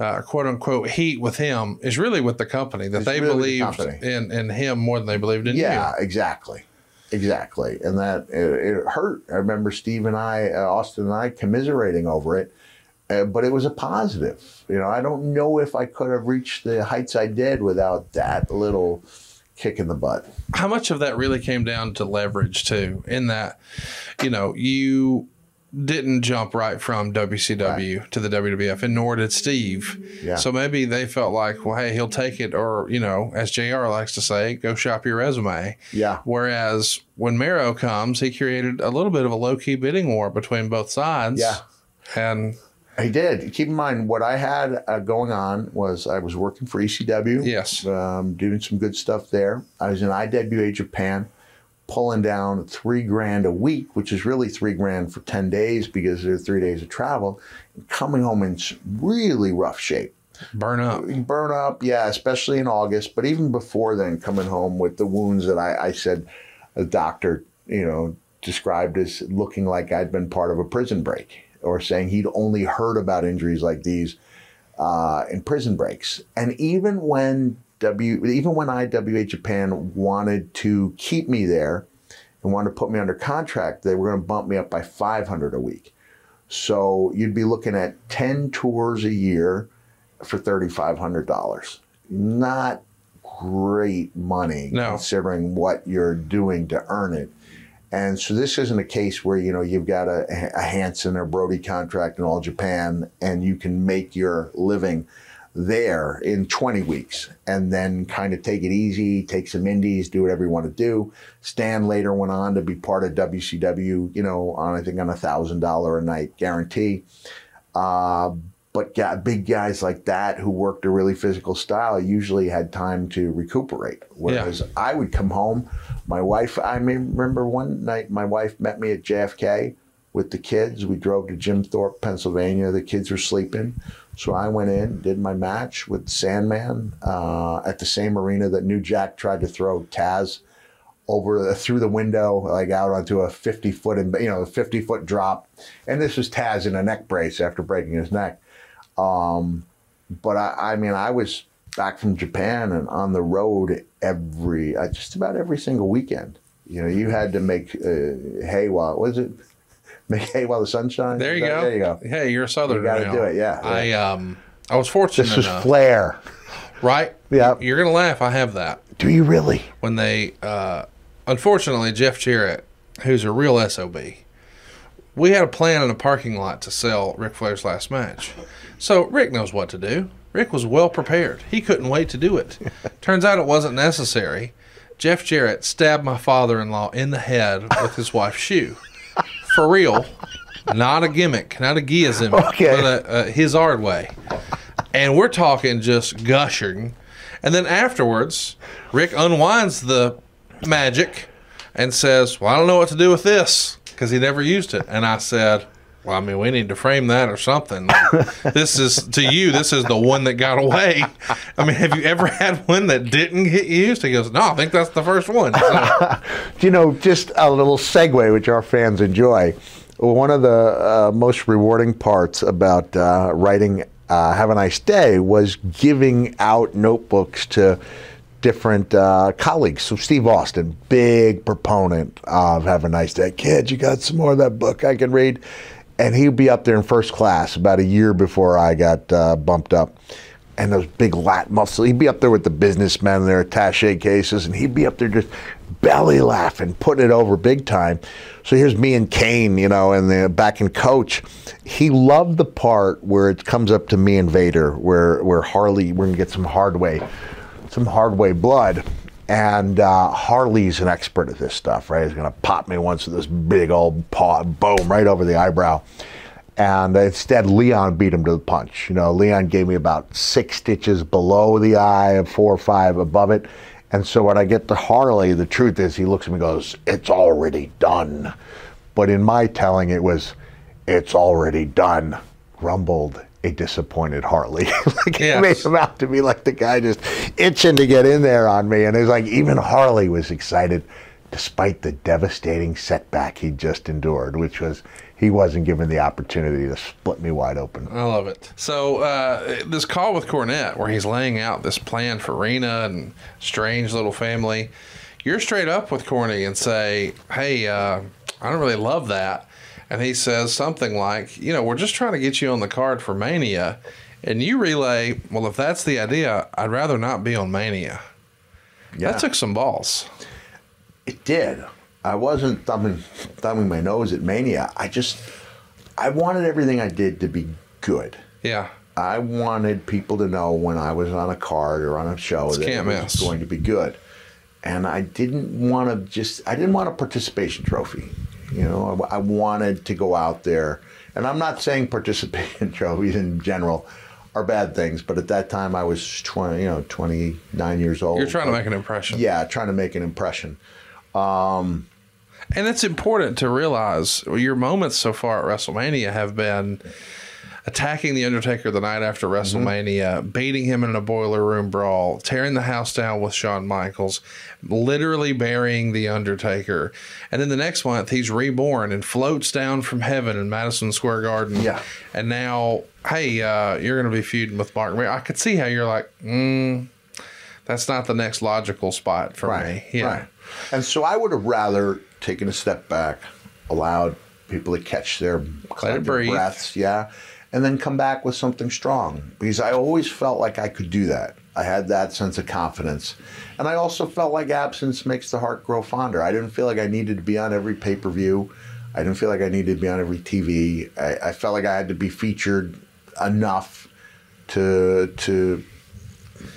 uh, quote unquote heat with him is really with the company that It's they really believed company. in in him more than they believed in Yeah, you. Yeah, exactly. Exactly. And that it, it hurt. I remember Steve and I, uh, Austin and I, commiserating over it. Uh, but it was a positive. You know, I don't know if I could have reached the heights I did without that little kick in the butt. How much of that really came down to leverage too? In that, you know, you didn't jump right from WCW to the WWF, and nor did Steve. Yeah. So maybe they felt like, well, hey, he'll take it, or you know, as Jr. likes to say, go shop your resume. Yeah. Whereas when Mero comes, he created a little bit of a low key bidding war between both sides. Yeah. And He did. Keep in mind, what I had uh, going on was I was working for ECW. Yes. Um, doing some good stuff there. I was in IWA Japan, pulling down three grand a week, which is really three grand for 10 days because there are three days of travel, and coming home in really rough shape. burn up. Burn up, yeah, especially in August, but even before then, coming home with the wounds that I, I said a doctor, you know, described as looking like I'd been part of a prison break or saying he'd only heard about injuries like these uh, in prison breaks. And even when W, even when IWA Japan wanted to keep me there and wanted to put me under contract, they were going to bump me up by 500 a week. So you'd be looking at 10 tours a year for $3,500. Not great money No. considering what you're doing to earn it. And so this isn't a case where you know you've got a, a Hansen or Brody contract in all Japan and you can make your living there in 20 weeks and then kind of take it easy, take some indies, do whatever you want to do. Stan later went on to be part of WCW, you know, on I think on a thousand dollar a night guarantee. Uh, but got big guys like that who worked a really physical style usually had time to recuperate. Whereas I would come home, my wife, I remember one night my wife met me at JFK with the kids. We drove to Jim Thorpe, Pennsylvania. The kids were sleeping. So I went in, did my match with Sandman uh, at the same arena that New Jack tried to throw Taz over the, through the window, like out onto a 50 foot, you know, a 50 foot drop. And this was Taz in a neck brace after breaking his neck. Um, but I, I mean, I was back from Japan and on the road every, uh, just about every single weekend. You know, you had to make uh, hay while, was it? Make hay while the sun shines? There you go. There you go. Hey, you're a southerner. You gotta do it, yeah, I um I was fortunate This was enough, Flair. right? Yeah. You're gonna laugh. I have that. Do you really? when they uh, unfortunately Jeff Jarrett, who's a real sob, we had a plan in a parking lot to sell Ric Flair's last match. So Ric knows what to do. Ric was well prepared. He couldn't wait to do it. Turns out it wasn't necessary. Jeff Jarrett stabbed my father-in-law in the head with his wife's shoe. For real, not a gimmick, not a giazim, Okay. but a, a his hard way. And we're talking just gushing. And then afterwards, Ric unwinds the magic and says, Well, I don't know what to do with this because he never used it. And I said, Well, I mean, we need to frame that or something. this is, to you, this is the one that got away. I mean, have you ever had one that didn't get used? He goes, No, I think that's the first one. So, you know, just a little segue, which our fans enjoy. One of the uh, most rewarding parts about uh, writing uh, "Have a Nice Day" was giving out notebooks to different uh, colleagues. So Steve Austin, big proponent of Have a Nice Day. Kid, you got some more of that book I can read? And he'd be up there in first class about a year before I got uh, bumped up. And those big lat muscles, he'd be up there with the businessmen in their attache cases, and he'd be up there just belly laughing, putting it over big time. So here's me and Kane, you know, and the back coach. He loved the part where it comes up to me and Vader, where where Harley, we're gonna get some hard way, some hard way blood. And uh, Harley's an expert at this stuff, right? He's gonna pop me once with this big old paw, boom, right over the eyebrow. And instead, Leon beat him to the punch. You know, Leon gave me about six stitches below the eye, four or five above it. And so when I get to Harley, the truth is he looks at me and goes, It's already done. But in my telling, it was, It's already done, grumbled a disappointed Harley. like Yes. it made him out to be like the guy just itching to get in there on me. And it was like even Harley was excited despite the devastating setback he just endured, which was he wasn't given the opportunity to split me wide open. I love it. So uh, this call with Cornette, where he's laying out this plan for Rena and strange little family, you're straight up with Corny and say, "Hey, uh, I don't really love that," and he says something like, "You know, we're just trying to get you on the card for Mania," and you relay, "Well, if that's the idea, I'd rather not be on Mania." Yeah. That took some balls. It did. I wasn't thumbing, thumbing my nose at Mania. I just, I wanted everything I did to be good. Yeah, I wanted people to know when I was on a card or on a show that it was miss. going to be good. And I didn't want to just, I didn't want a participation trophy. You know, I, I wanted to go out there. And I'm not saying participation trophies in general are bad things, but at that time I was 20, you know, 29 years old. you're trying to make an impression. Yeah, trying to make an impression. Um, and it's important to realize your moments so far at WrestleMania have been attacking The Undertaker the night after WrestleMania, beating him in a boiler room brawl, tearing the house down with Shawn Michaels, literally burying The Undertaker. And then the next month, he's reborn and floats down from heaven in Madison Square Garden. Yeah. And now, hey, uh, you're going to be feuding with Mark. I could see how you're like, mm, that's not the next logical spot for me. Yeah. Right. And so I would have rather taken a step back, allowed people to catch their collective breaths, yeah, and then come back with something strong. Because I always felt like I could do that. I had that sense of confidence. And I also felt like absence makes the heart grow fonder. I didn't feel like I needed to be on every pay per view. I didn't feel like I needed to be on every TV. I, I felt like I had to be featured enough to to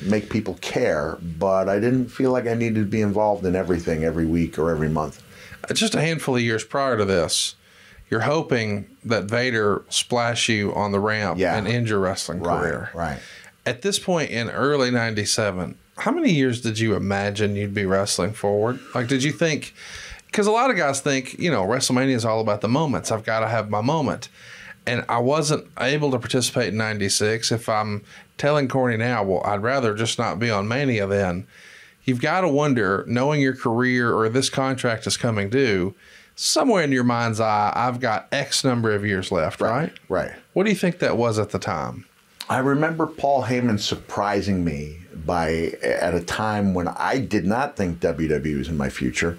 make people care, but I didn't feel like I needed to be involved in everything every week or every month. just a handful of years prior to this, you're hoping that Vader splash you on the ramp Yeah. and end your wrestling career. right. At this point in early 97, how many years did you imagine you'd be wrestling forward? Like, did you think, because a lot of guys think, you know, WrestleMania is all about the moments. I've got to have my moment. And I wasn't able to participate in 96. If I'm telling Corny now, well, I'd rather just not be on Mania then. You've got to wonder, knowing your career or this contract is coming due, somewhere in your mind's eye, I've got X number of years left, right? Right. What do you think that was at the time? I remember Paul Heyman surprising me by at a time when I did not think WWE was in my future,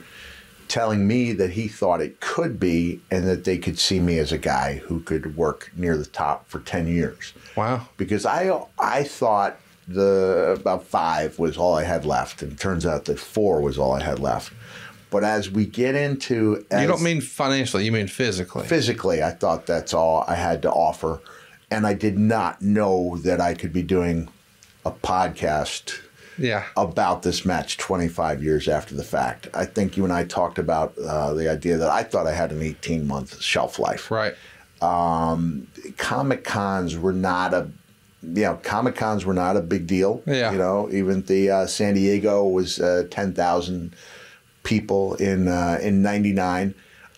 telling me that he thought it could be and that they could see me as a guy who could work near the top for 10 years. Wow. because I I thought the about five was all I had left, and it turns out that four was all I had left. But as we get into, as You don't mean financially, you mean physically. physically, I thought that's all I had to offer, and I did not know that I could be doing a podcast yeah. about this match 25 years after the fact. I think you and I talked about uh, the idea that I thought I had an 18 month shelf life Right. comic cons were not a you know comic cons were not a big deal Yeah. you know even the uh, san diego was uh, 10000 people in uh, in 99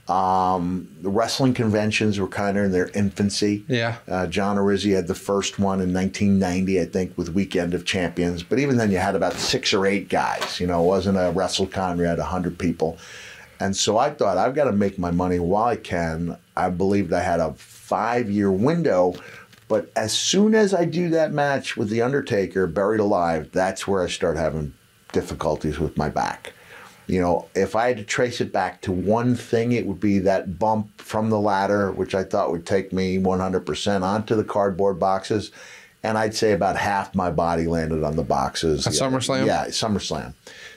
um, the wrestling conventions were kind of in their infancy Yeah. uh, john Arezzi had the first one in 1990 i think with weekend of champions but even then you had about six or eight guys you know it wasn't a wrestlecon where you had 100 people and so I thought I've got to make my money while I can. I believed I had a five year window. But as soon as I do that match with The Undertaker, buried alive, that's where I start having difficulties with my back. You know, if I had to trace it back to one thing, it would be that bump from the ladder, which I thought would take me 100% onto the cardboard boxes. And I'd say about half my body landed on the boxes. At yeah, SummerSlam? Yeah, SummerSlam.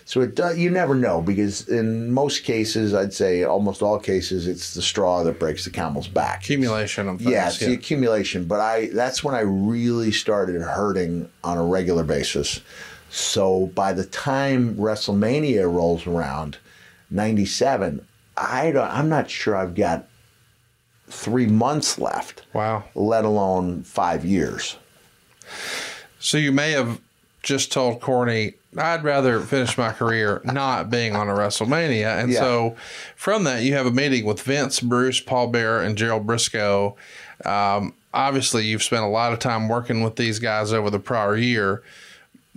So it does, you never know because in most cases, I'd say almost all cases, it's the straw that breaks the camel's back. Accumulation of things. Yeah, it's the accumulation. But I that's when I really started hurting on a regular basis. So by the time WrestleMania rolls around, '97, I don't, I'm not sure I've got three months left, Wow. let alone five years. So you may have just told Corny, I'd rather finish my career not being on a WrestleMania. And Yeah. so from that, you have a meeting with Vince, Bruce, Paul Bearer, and Gerald Brisco. Um, obviously, you've spent a lot of time working with these guys over the prior year.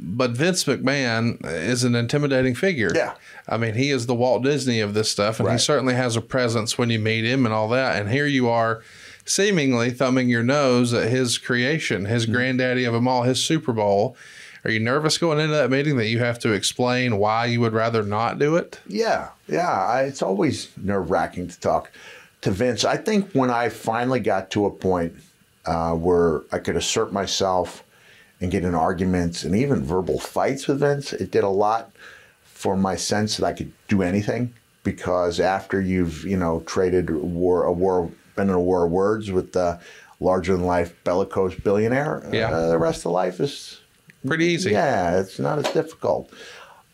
But Vince McMahon is an intimidating figure. Yeah. I mean, he is the Walt Disney of this stuff, and he certainly has a presence when you meet him and all that. And here you are, seemingly thumbing your nose at his creation, his Mm-hmm. granddaddy of them all, his Super Bowl. Are you nervous going into that meeting that you have to explain why you would rather not do it? Yeah, yeah. I, it's always nerve wracking to talk to Vince. I think when I finally got to a point uh, where I could assert myself and get in arguments and even verbal fights with Vince, it did a lot for my sense that I could do anything. Because after you've you know traded war a war been in a war of words with the larger than life bellicose billionaire, Yeah. uh, the rest of life is Pretty easy. yeah, it's not as difficult.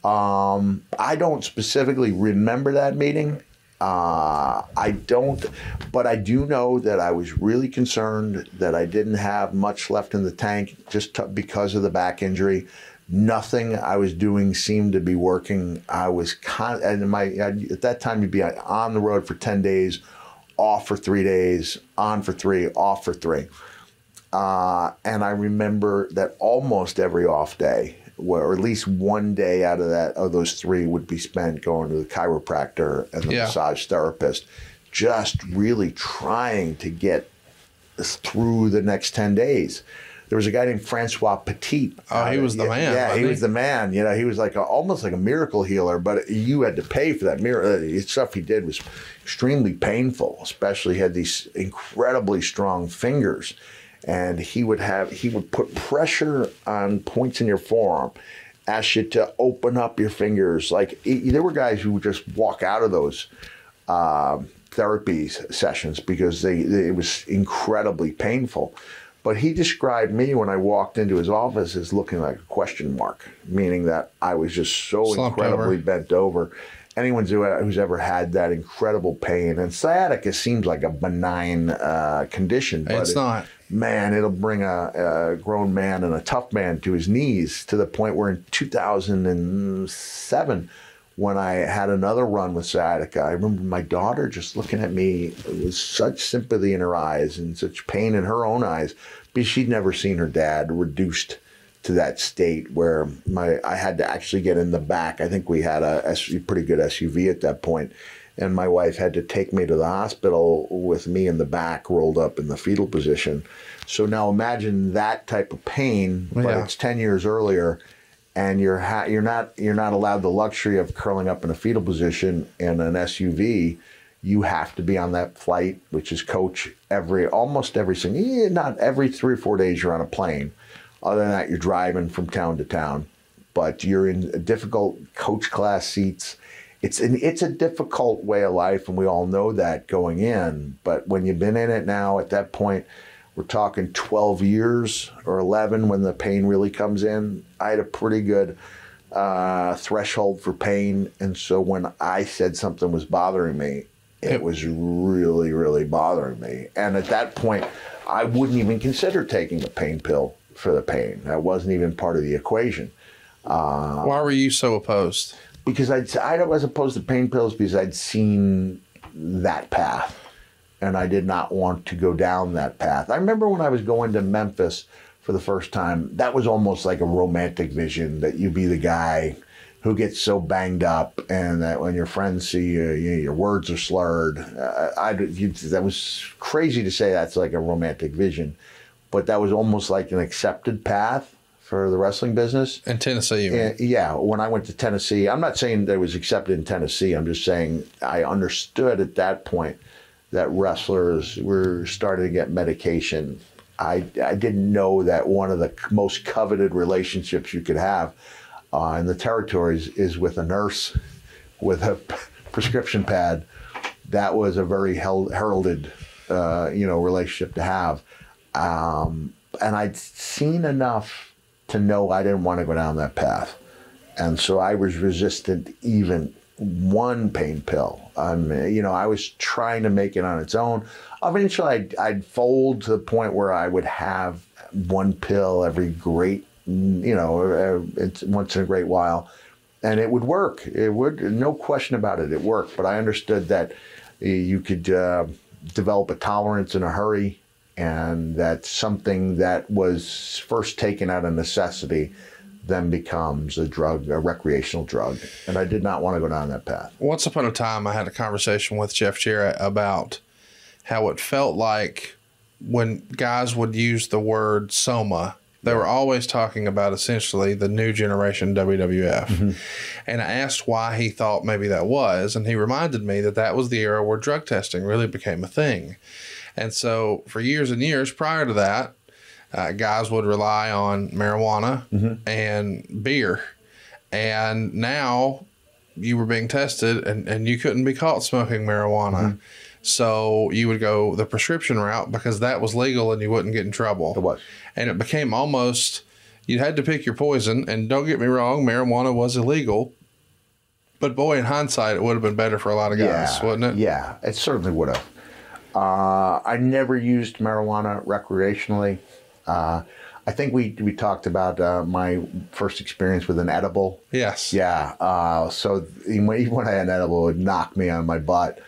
Um, I don't specifically remember that meeting. Uh, I don't, but I do know that I was really concerned that I didn't have much left in the tank just because of the back injury. Nothing I was doing seemed to be working. I was con- and my at that time you'd be on the road for ten days, off for three days, on for three, off for three. Uh, and I remember that almost every off day, or at least one day out of that of those three, would be spent going to the chiropractor and the Yeah. massage therapist, just really trying to get through the next ten days. There was a guy named Francois Petit. Oh, he Uh, was the yeah, man, Yeah, he he? was the man. You know, he was like a, almost like a miracle healer, but you had to pay for that miracle. The stuff he did was extremely painful. Especially he had these incredibly strong fingers, and he would have he would put pressure on points in your forearm, ask you to open up your fingers. Like he- there were guys who would just walk out of those um, therapy sessions because they, they it was incredibly painful. But he described me when I walked into his office as looking like a question mark, meaning that I was just so Slumped incredibly over. bent over. Anyone who's ever had that incredible pain, and sciatica seems like a benign uh, condition, but It's it- not. Man, it'll bring a, a grown man and a tough man to his knees to the point where in 2007, when I had another run with sciatica, I remember my daughter just looking at me with such sympathy in her eyes and such pain in her own eyes because she'd never seen her dad reduced to that state where my I had to actually get in the back. I think we had a pretty good SUV at that point, and my wife had to take me to the hospital with me in the back, rolled up in the fetal position. So now imagine that type of pain, but Yeah. it's ten years earlier, and you're ha- you're not you're not allowed the luxury of curling up in a fetal position in an SUV. You have to be on that flight, which is coach every almost every single not every three or four days you're on a plane. Other than that, you're driving from town to town, but you're in difficult coach class seats. It's an, it's a difficult way of life, and we all know that going in. But when you've been in it now, at that point, we're talking 12 years or 11 when the pain really comes in. I had a pretty good uh, threshold for pain, and so when I said something was bothering me, it was really, really bothering me. And at that point, I wouldn't even consider taking a pain pill for the pain. That wasn't even part of the equation Why were you so opposed? Because I'd I was opposed to pain pills because I'd seen that path, and I did not want to go down that path. I remember when I was going to Memphis for the first time, that was almost like a romantic vision that you be the guy who gets so banged up, and that when your friends see you, you your words are slurred. Uh, I you, that was crazy to say that's like a romantic vision, but that was almost like an accepted path for the wrestling business. In Tennessee? Uh, yeah, when I went to Tennessee, I'm not saying that it was accepted in Tennessee. I'm just saying I understood at that point that wrestlers were starting to get medication. I, I didn't know that one of the most coveted relationships you could have uh, in the territories is with a nurse with a prescription pad. That was a very hel- heralded, uh, you know, relationship to have. Um, and I'd seen enough to know I didn't want to go down that path. And so I was resistant even one pain pill. Um, you know, I was trying to make it on its own. Eventually, I'd, I'd fold to the point where I would have one pill every great, you know, uh, it's once in a great while, and it would work. It would, no question about it, it worked. But I understood that you could uh, develop a tolerance in a hurry and that something that was first taken out of necessity then becomes a drug, a recreational drug. And I did not want to go down that path. Once upon a time, I had a conversation with Jeff Jarrett about how it felt like when guys would use the word soma, they were always talking about essentially the new generation WWF. Mm-hmm. And I asked why he thought maybe that was. And he reminded me that that was the era where drug testing really became a thing. And so for years and years prior to that, uh, guys would rely on marijuana and beer. And now you were being tested and, and you couldn't be caught smoking marijuana. So you would go the prescription route because that was legal and you wouldn't get in trouble. It was. And it became almost, you had to pick your poison. And don't get me wrong, marijuana was illegal. But boy, in hindsight, it would have been better for a lot of guys, wouldn't it? Yeah, it certainly would have. Uh, I never used marijuana recreationally. Uh, I think we we talked about uh, my first experience with an edible. Yes. Yeah. Uh, so even when I had an edible, it would knock me on my butt.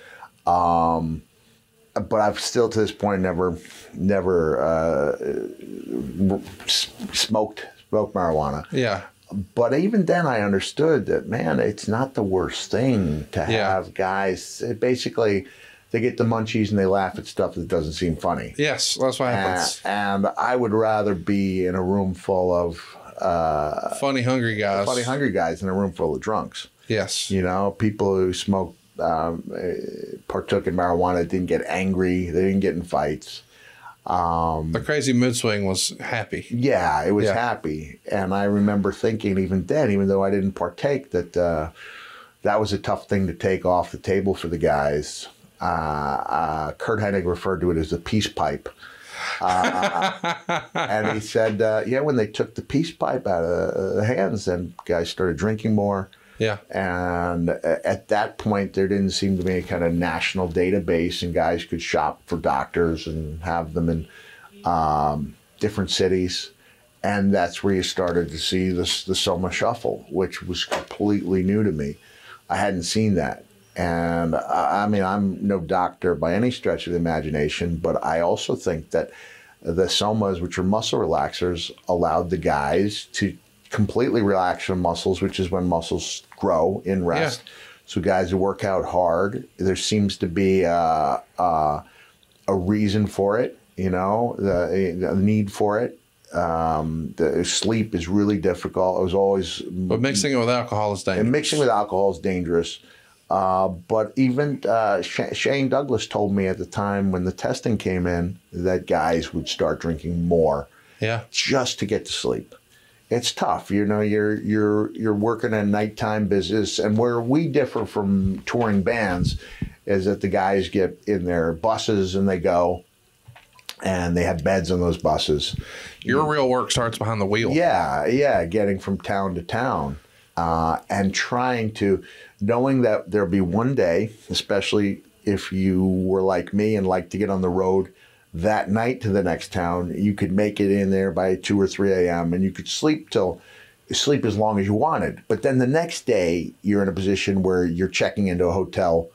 Um, but I've still to this point never never uh, smoked smoked marijuana. Yeah. But even then, I understood that man, it's not the worst thing to Yeah. have guys. It basically, they get the munchies and they laugh at stuff that doesn't seem funny. Yes. That's what happens. And, and I would rather be in a room full of uh, Funny, hungry guys. funny, hungry guys in a room full of drunks. Yes. You know, people who smoked, um, uh, partook in marijuana, didn't get angry, they didn't get in fights. The crazy mood swing was happy. Yeah, it was Yeah. happy. And I remember thinking, even then, even though I didn't partake, that uh, that was a tough thing to take off the table for the guys. Uh, uh, Curt Hennig referred to it as the peace pipe. Uh, and he said, uh, yeah, when they took the peace pipe out of the hands, then guys started drinking more. Yeah. And at that point, there didn't seem to be a kind of national database, and guys could shop for doctors and have them in um, different cities. And that's where you started to see this the Soma Shuffle, which was completely new to me. I hadn't seen that. And I mean, I'm no doctor by any stretch of the imagination, but I also think that the somas, which are muscle relaxers, allowed the guys to completely relax their muscles, which is when muscles grow in rest. So guys who work out hard, there seems to be a, a, a reason for it. You know, the, the need for it. Um, the sleep is really difficult. It was always But mixing it with alcohol is dangerous. and mixing with alcohol is dangerous. Uh, but even uh, Sh- Shane Douglas told me at the time when the testing came in that guys would start drinking more yeah. just to get to sleep. It's tough, you know. You're you're you're working a nighttime business, and where we differ from touring bands is that the guys get in their buses and they go, and they have beds on those buses. Your real work starts behind the wheel. Yeah, yeah, getting from town to town uh, and trying to, knowing that there'll be one day, especially if you were like me and like to get on the road that night to the next town, you could make it in there by 2 or 3 a.m. and you could sleep till sleep as long as you wanted. But then the next day, you're in a position where you're checking into a hotel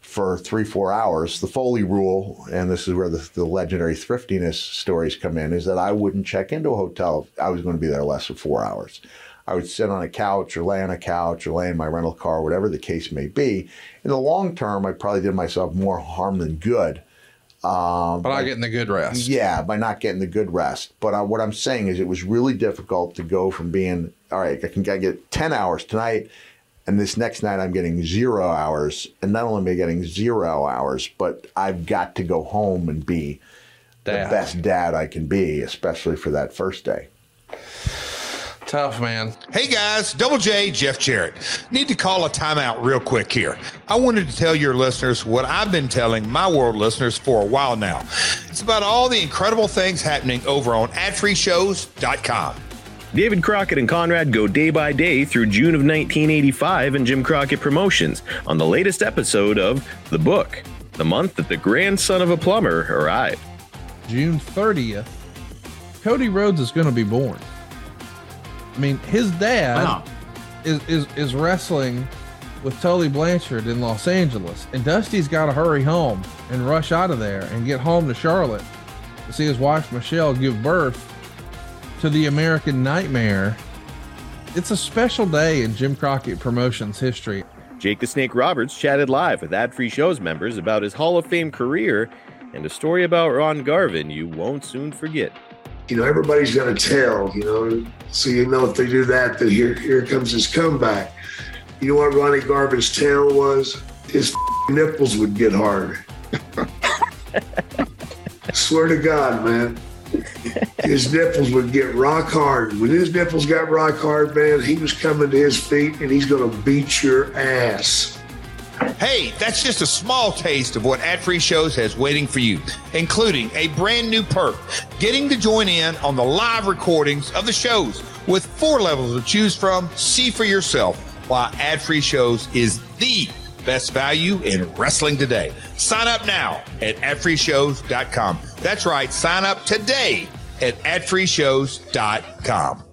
for three, four hours. The Foley rule, and this is where the, the legendary thriftiness stories come in, is that I wouldn't check into a hotel if I was going to be there less than four hours. I would sit on a couch or lay on a couch or lay in my rental car, whatever the case may be. In the long term, I probably did myself more harm than good. Um, But not getting the good rest. yeah, by not getting the good rest. But uh, what I'm saying is, it was really difficult to go from being all right. I can I get ten hours tonight, and this next night I'm getting zero hours, and not only am I getting zero hours, but I've got to go home and be Dad. the best dad I can be, especially for that first day. Tough, man. Hey guys, Double J, Jeff Jarrett. Need to call a timeout real quick here. I wanted to tell your listeners what I've been telling my world listeners for a while now. It's about all the incredible things happening over on adfreeshows.com. David Crockett and Conrad go day by day through June of 1985 in Jim Crockett Promotions on the latest episode of The Book, the month that the grandson of a plumber arrived. June 30th, Cody Rhodes is going to be born. I mean, his dad Wow. is, is is wrestling with Tully Blanchard in Los Angeles, and Dusty's got to hurry home and rush out of there and get home to Charlotte to see his wife Michelle give birth to the American Nightmare. It's a special day in Jim Crockett Promotions history. Jake the Snake Roberts chatted live with Ad Free Shows members about his Hall of Fame career and a story about Ron Garvin you won't soon forget. You know, everybody's got a tell, you know. So you know if they do that, then here here comes his comeback. You know what Ronnie Garvin's tail was? His nipples would get hard. Swear to God, man. His nipples would get rock hard. When his nipples got rock hard, man, he was coming to his feet and he's gonna beat your ass. Hey, that's just a small taste of what Ad Free Shows has waiting for you, including a brand new perk, getting to join in on the live recordings of the shows with four levels to choose from. See for yourself why Ad Free Shows is the best value in wrestling today. Sign up now at adfreeshows.com. That's right, sign up today at adfreeshows.com.